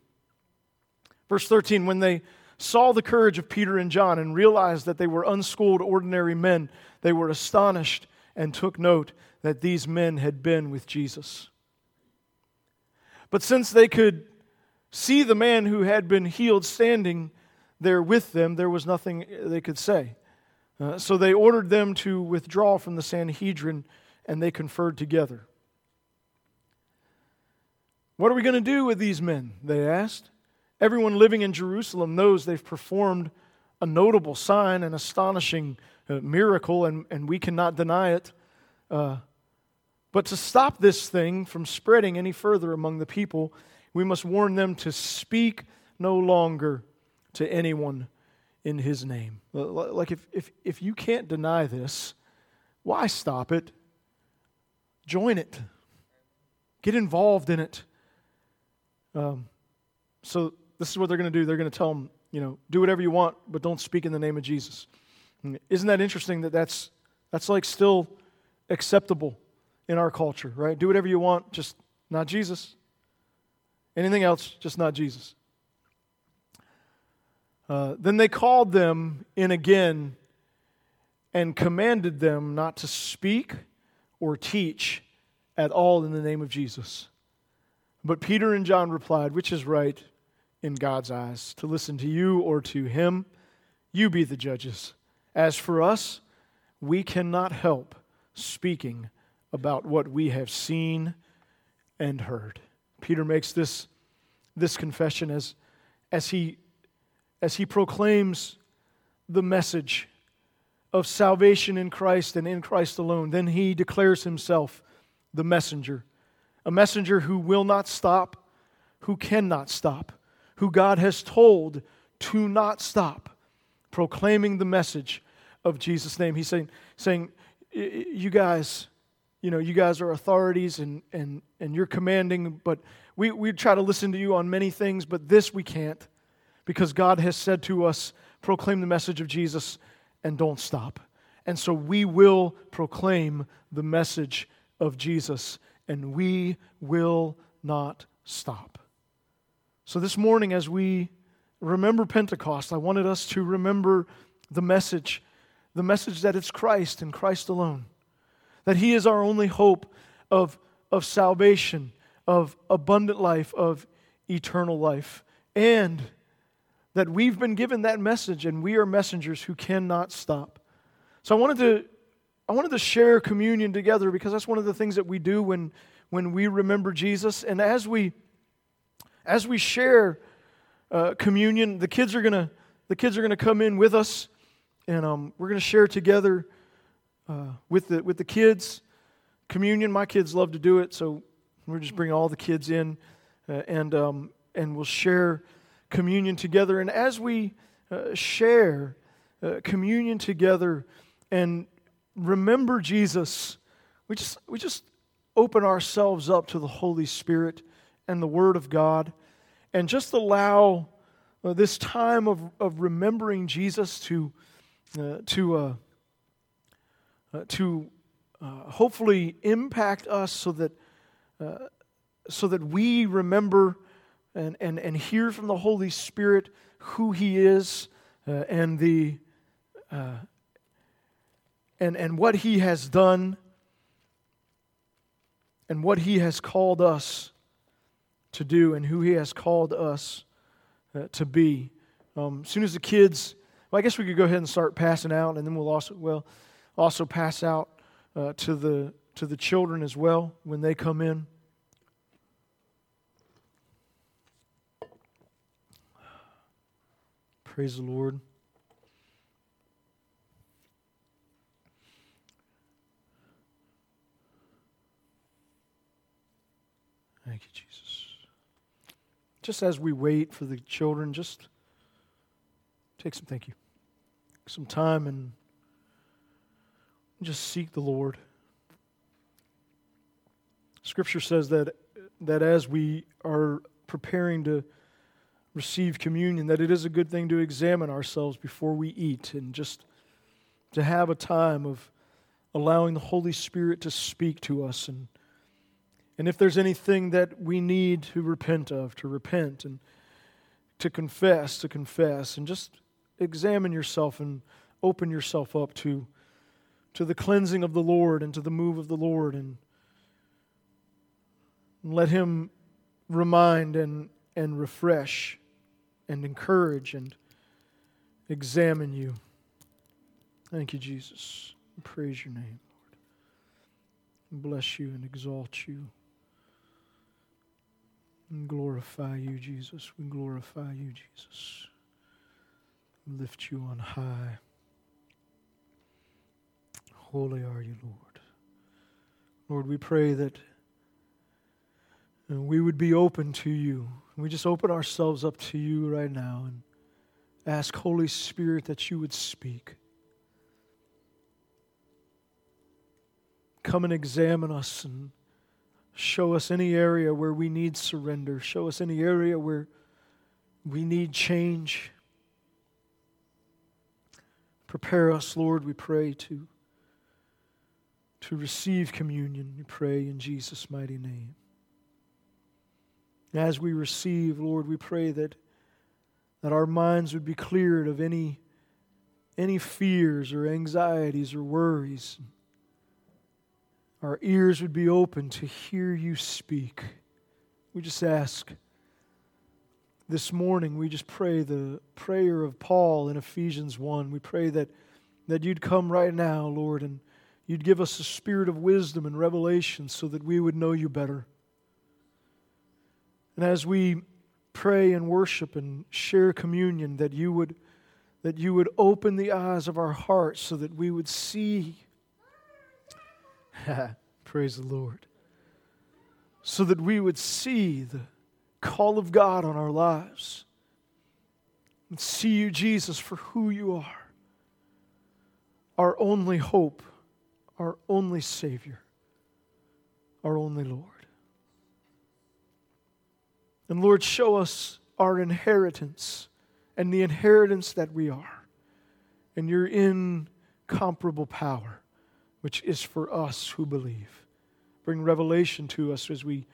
Verse 13, when they saw the courage of Peter and John and realized that they were unschooled, ordinary men, they were astonished and took note that these men had been with Jesus. But since they could see the man who had been healed standing there with them, there was nothing they could say. Uh, so they ordered them to withdraw from the Sanhedrin and they conferred together. What are we going to do with these men? They asked. Everyone living in Jerusalem knows they've performed a notable sign, an astonishing uh, miracle, and, and we cannot deny it. Uh, but to stop this thing from spreading any further among the people, we must warn them to speak no longer to anyone in his name. Like, if, if, if you can't deny this, why stop it? Join it, get involved in it. Um, so this is what they're going to do. They're going to tell them, you know, do whatever you want, but don't speak in the name of Jesus. Isn't that interesting that that's, that's like still acceptable in our culture, right? Do whatever you want, just not Jesus. Anything else, just not Jesus. Uh, then they called them in again and commanded them not to speak or teach at all in the name of Jesus. But Peter and John replied, Which is right? In God's eyes, to listen to you or to him. You be the judges. As for us, we cannot help speaking about what we have seen and heard. Peter makes this, this confession as, as, he, as he proclaims the message of salvation in Christ and in Christ alone. Then he declares himself the messenger, a messenger who will not stop, who cannot stop, who God has told to not stop proclaiming the message of Jesus' name. He's saying, saying you guys, you know, you guys are authorities and, and, and you're commanding, but we, we try to listen to you on many things, but this we can't because God has said to us, proclaim the message of Jesus and don't stop. And so we will proclaim the message of Jesus and we will not stop. So this morning, as we remember Pentecost, I wanted us to remember the message the message that it's Christ and Christ alone, that He is our only hope of, of salvation, of abundant life, of eternal life, and that we've been given that message and we are messengers who cannot stop. So I wanted to I wanted to share communion together because that's one of the things that we do when when we remember Jesus and as we as we share uh, communion, the kids are gonna the kids are gonna come in with us and um, we're to share together uh, with, the, with the kids communion. My kids love to do it, so we're just bringing all the kids in uh, and, um, and we'll share communion together. And as we uh, share uh, communion together and remember Jesus, we just, we just open ourselves up to the Holy Spirit and the Word of God and just allow uh, this time of, of remembering Jesus to uh, to, uh, uh, to uh, hopefully impact us so that, so that we remember and, and, and hear from the Holy Spirit who He is and, the, and, and what He has done and what He has called us to do and who He has called us uh, to be. Um, as soon as the kids well, I guess we could go ahead and start passing out, and then we'll also well also pass out uh, to the to the children as well when they come in. Praise the Lord. Thank you, Jesus. Just as we wait for the children, just Take some, thank you, some time and just seek the Lord. Scripture says that, that as we are preparing to receive communion, that it is a good thing to examine ourselves before we eat and just to have a time of allowing the Holy Spirit to speak to us. And, and if there's anything that we need to repent of, to repent and to confess, to confess, and just examine yourself and open yourself up to, to the cleansing of the Lord and to the move of the Lord and, let Him remind and, and refresh and encourage and examine you. Thank you, Jesus. Praise your name, Lord. Bless you and exalt you. And glorify you, Jesus. We glorify you, Jesus lift you on high. Holy are you, Lord. Lord, we pray that uh, we would be open to you. We just open ourselves up to you right now and ask, Holy Spirit, that you would speak. Come and examine us and show us any area where we need surrender. Show us any area where we need change. Prepare us, Lord, we pray, to, to receive communion. We pray in Jesus' mighty name. As we receive, Lord, we pray that, that our minds would be cleared of any, any fears or anxieties or worries. Our ears would be open to hear you speak. We just ask this morning, we just pray the prayer of Paul in Ephesians 1. We pray that, that you'd come right now, Lord, and you'd give us a spirit of wisdom and revelation so that we would know you better. And as we pray and worship and share communion, that you would, that you would open the eyes of our hearts so that we would see. Praise the Lord. So that we would see the call of God on our lives and see you, Jesus, for who you are our only hope, our only Savior, our only Lord. And Lord, show us our inheritance and the inheritance that we are, and your incomparable power, which is for us who believe. Bring revelation to us as we,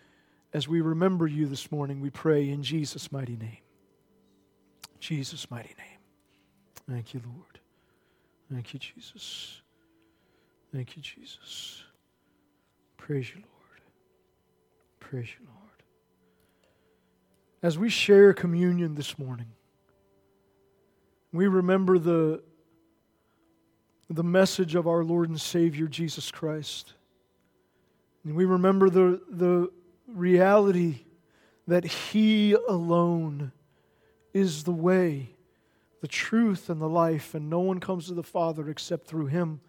as we remember you this morning, we pray in Jesus' mighty name. Jesus' mighty name. Thank you, Lord. Thank you, Jesus. Thank you, Jesus. Praise you, Lord. Praise you, Lord. As we share communion this morning, we remember the, the message of our Lord and Savior Jesus Christ. And we remember the, the reality that He alone is the way, the truth, and the life, and no one comes to the Father except through Him.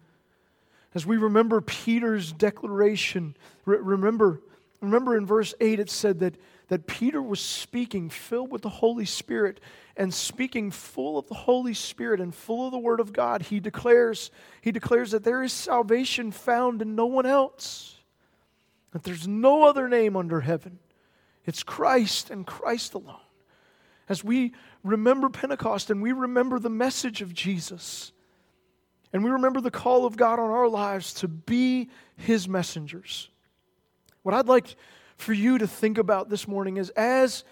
As we remember Peter's declaration, re- remember, remember in verse 8 it said that that Peter was speaking filled with the Holy Spirit and speaking full of the Holy Spirit and full of the Word of God. He declares, he declares that there is salvation found in no one else, that there's no other name under heaven. It's Christ and Christ alone. As we remember Pentecost and we remember the message of Jesus, and we remember the call of God on our lives to be His messengers. What I'd like for you to think about this morning is as,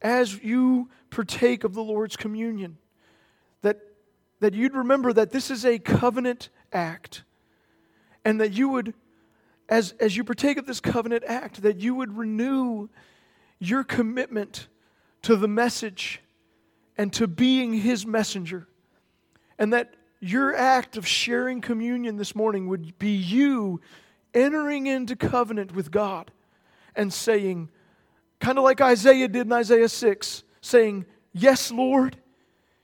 as you partake of the Lord's communion, that, that you'd remember that this is a covenant act, and that you would, as, as you partake of this covenant act, that you would renew your commitment to the message and to being His messenger, and that your act of sharing communion this morning would be you entering into covenant with God and saying, kind of like Isaiah did in Isaiah 6, saying, Yes, Lord,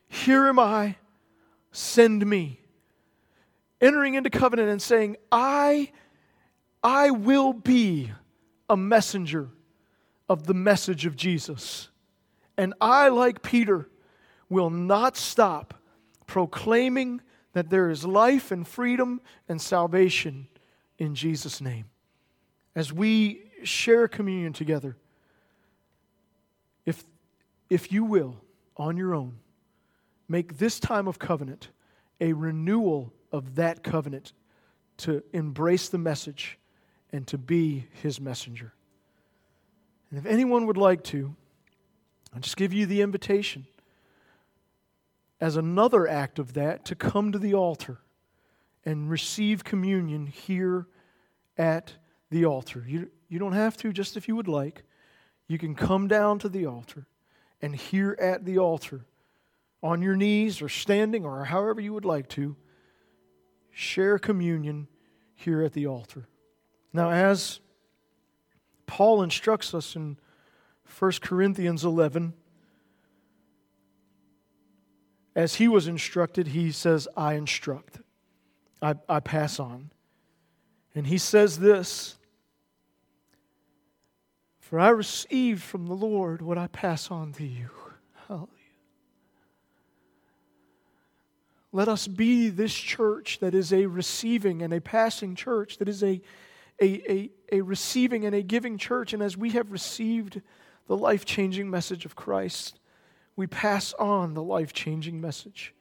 here am I, send me. Entering into covenant and saying, I, I will be a messenger of the message of Jesus. And I, like Peter, will not stop proclaiming that there is life and freedom and salvation in Jesus' name. As we share communion together, if, if you will, on your own, make this time of covenant a renewal of that covenant to embrace the message and to be his messenger. And if anyone would like to, I'll just give you the invitation as another act of that to come to the altar and receive communion here at the altar. You, you don't have to, just if you would like. You can come down to the altar and here at the altar, on your knees or standing or however you would like to, share communion here at the altar. Now, as Paul instructs us in 1 Corinthians 11, as he was instructed, he says, I instruct, I, I pass on. And he says this For I received from the Lord what I pass on to you. Hallelujah. Let us be this church that is a receiving and a passing church, that is a, a, a, a receiving and a giving church. And as we have received the life changing message of Christ, we pass on the life changing message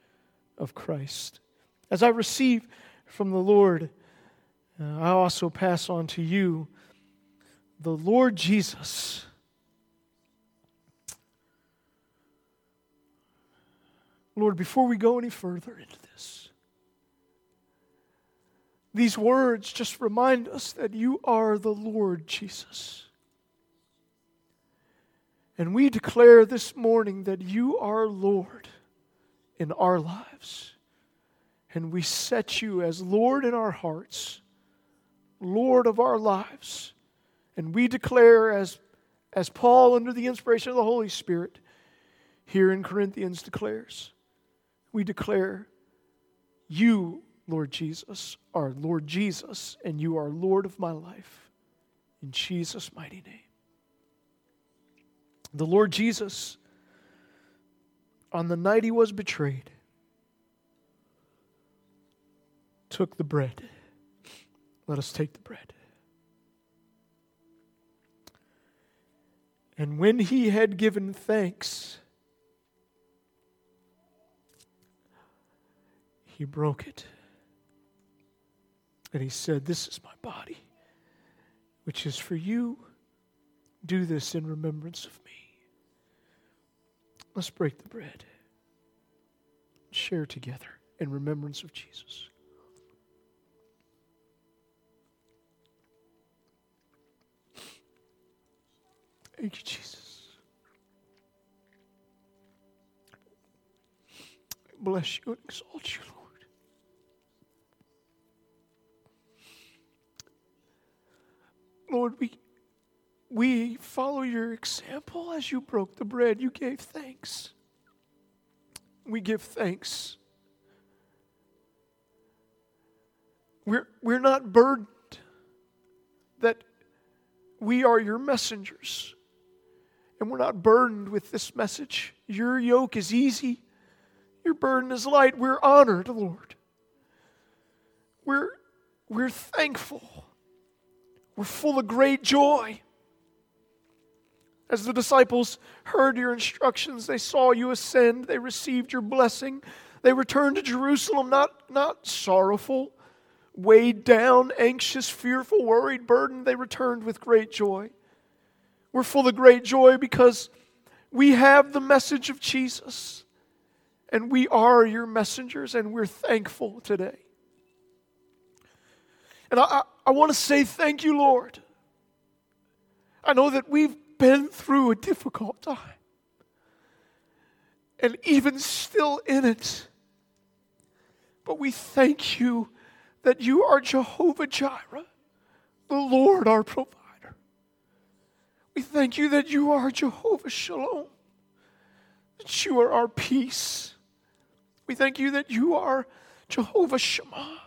of Christ. As I receive from the Lord, uh, I also pass on to you the Lord Jesus. Lord, before we go any further into this, these words just remind us that you are the Lord Jesus. And we declare this morning that you are Lord in our lives. And we set you as Lord in our hearts Lord of our lives. And we declare, as, as Paul, under the inspiration of the Holy Spirit, here in Corinthians declares. We declare, You, Lord Jesus, are Lord Jesus, and you are Lord of my life. In Jesus' mighty name. The Lord Jesus, on the night he was betrayed, took the bread. Let us take the bread. And when he had given thanks, he broke it. And he said, This is my body, which is for you. Do this in remembrance of me. Let's break the bread. Share together in remembrance of Jesus. Thank you, Jesus. Bless you and exalt you, Lord. Lord, we, we follow your example as you broke the bread. You gave thanks. We give thanks. We're, we're not burdened that we are your messengers and we're not burdened with this message. Your yoke is easy, your burden is light. We're honored, Lord. We're, we're thankful. We're full of great joy. As the disciples heard your instructions, they saw you ascend, they received your blessing, they returned to Jerusalem not, not sorrowful, weighed down, anxious, fearful, worried, burdened. They returned with great joy. We're full of great joy because we have the message of Jesus and we are your messengers and we're thankful today. And I, I, I want to say thank you, Lord. I know that we've been through a difficult time. And even still in it. But we thank you that you are Jehovah Jireh, the Lord our provider. We thank you that you are Jehovah Shalom, that you are our peace. We thank you that you are Jehovah Shammah,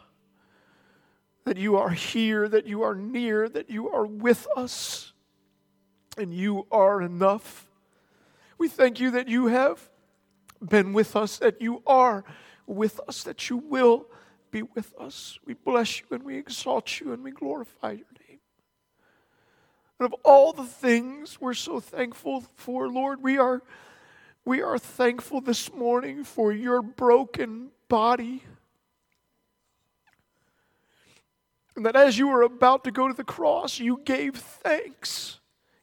that you are here, that you are near, that you are with us, and you are enough. We thank you that you have been with us, that you are with us, that you will be with us. We bless you and we exalt you and we glorify your name. And of all the things we're so thankful for, Lord, we are, we are thankful this morning for your broken body. And that as you were about to go to the cross, you gave thanks,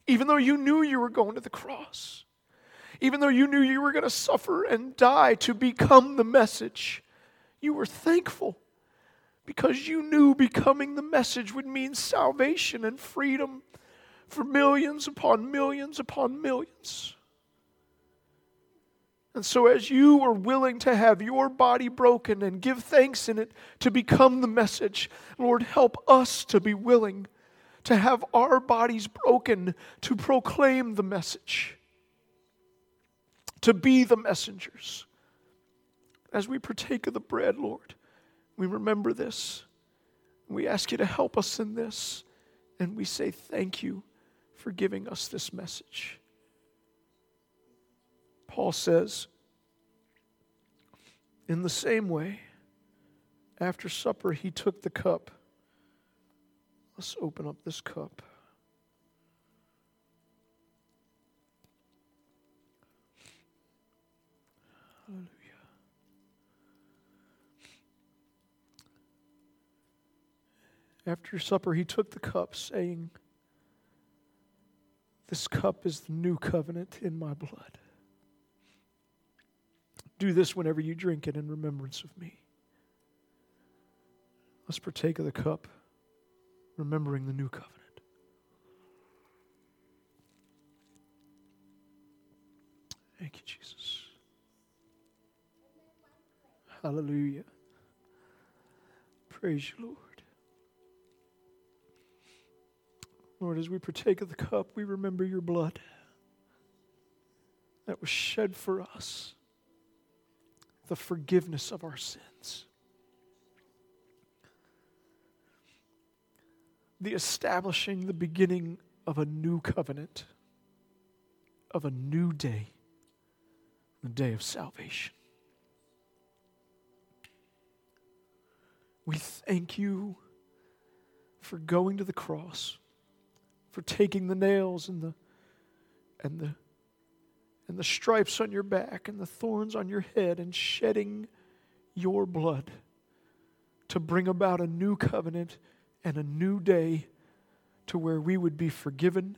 even though you knew you were going to the cross, even though you knew you were going to suffer and die to become the message. You were thankful because you knew becoming the message would mean salvation and freedom for millions upon millions upon millions. And so, as you are willing to have your body broken and give thanks in it to become the message, Lord, help us to be willing to have our bodies broken to proclaim the message, to be the messengers. As we partake of the bread, Lord, we remember this. We ask you to help us in this. And we say thank you for giving us this message. Paul says, in the same way, after supper, he took the cup. Let's open up this cup. Hallelujah. After supper, he took the cup, saying, this cup is the new covenant in my blood. Do this whenever you drink it in remembrance of me. Let's partake of the cup, remembering the new covenant. Thank you, Jesus. Hallelujah. Praise you, Lord. Lord, as we partake of the cup, we remember your blood that was shed for us, the forgiveness of our sins, the establishing, the beginning of a new covenant, of a new day, the day of salvation. We thank you for going to the cross, for taking the nails and the and the and the stripes on your back and the thorns on your head and shedding your blood to bring about a new covenant and a new day to where we would be forgiven,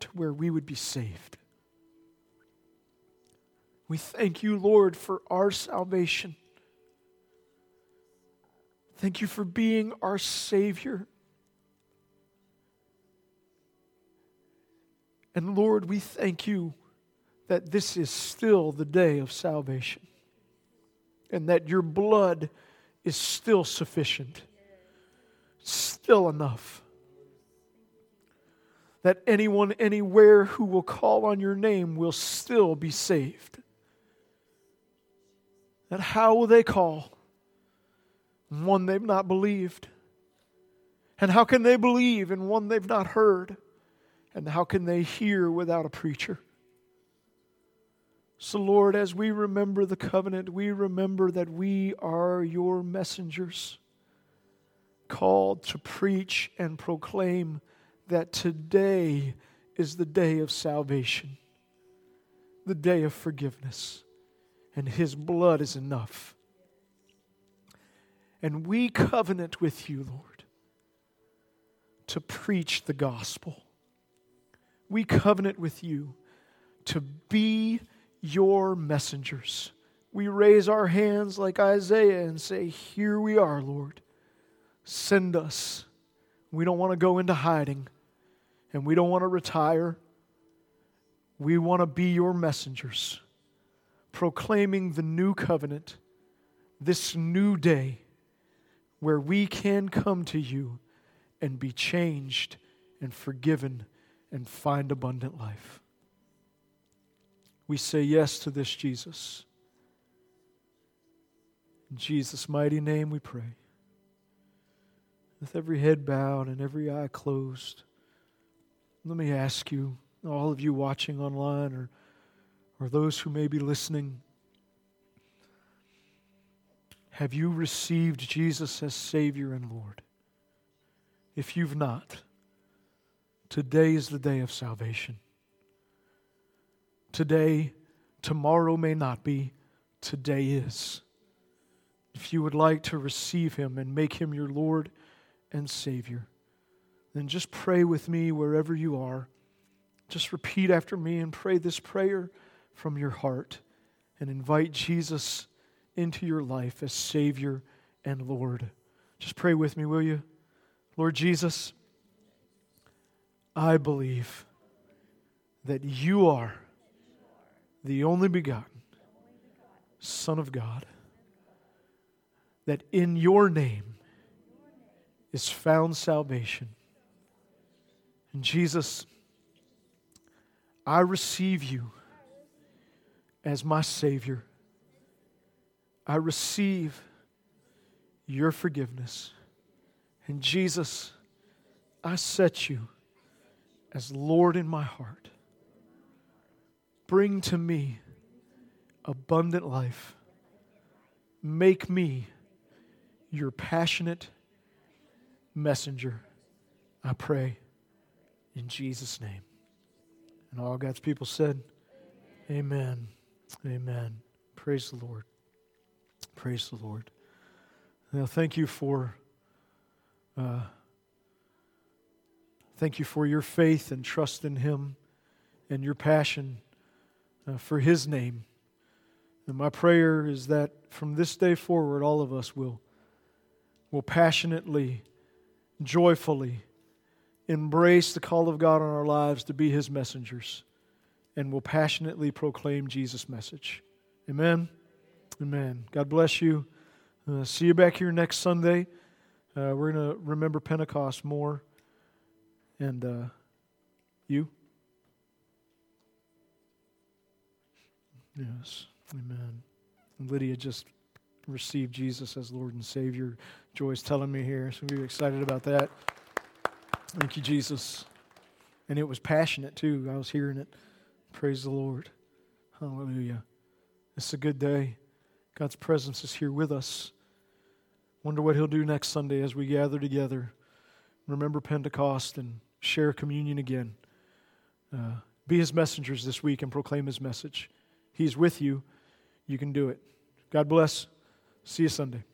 to where we would be saved. We thank you, Lord, for our salvation. Thank you for being our Savior. And Lord, we thank you that this is still the day of salvation and that your blood is still sufficient, still enough. That anyone anywhere who will call on your name will still be saved. That how will they call? One they've not believed. And how can they believe in one they've not heard? And how can they hear without a preacher? So, Lord, as we remember the covenant, we remember that we are your messengers, called to preach and proclaim that today is the day of salvation, the day of forgiveness, and His blood is enough. And we covenant with you, Lord, to preach the gospel. We covenant with you to be your messengers. We raise our hands like Isaiah and say, Here we are, Lord. Send us. We don't want to go into hiding and we don't want to retire. We want to be your messengers, proclaiming the new covenant, this new day where we can come to you and be changed and forgiven and find abundant life. We say yes to this Jesus. In Jesus' mighty name we pray. With every head bowed and every eye closed, let me ask you, all of you watching online or, or those who may be listening, have you received Jesus as Savior and Lord? If you've not, today is the day of salvation. Today, tomorrow may not be, today is. If you would like to receive Him and make Him your Lord and Savior, then just pray with me wherever you are. Just repeat after me and pray this prayer from your heart and invite Jesus into your life as Savior and Lord. Just pray with me, will you? Lord Jesus, I believe that you are the only begotten Son of God, that in your name is found salvation. And Jesus, I receive you as my Savior. I receive your forgiveness. And Jesus, I set you as Lord in my heart. Bring to me abundant life. Make me your passionate messenger. I pray in Jesus' name. And all God's people said, Amen. Amen. Praise the Lord. Praise the Lord. Now, thank you for. Uh, thank you for your faith and trust in Him and your passion uh, for His name. And my prayer is that from this day forward, all of us will, will passionately, joyfully embrace the call of God on our lives to be His messengers and will passionately proclaim Jesus' message. Amen. Amen. God bless you. Uh, see you back here next Sunday. Uh, we're going to remember Pentecost more. And uh, you? Yes. Amen. Lydia just received Jesus as Lord and Savior. Joy's telling me here, so we're excited about that. Thank you, Jesus. And it was passionate too. I was hearing it. Praise the Lord. Hallelujah. It's a good day. God's presence is here with us. Wonder what He'll do next Sunday as we gather together. Remember Pentecost and share communion again. Uh, be His messengers this week and proclaim His message. He's with you. You can do it. God bless. See you Sunday.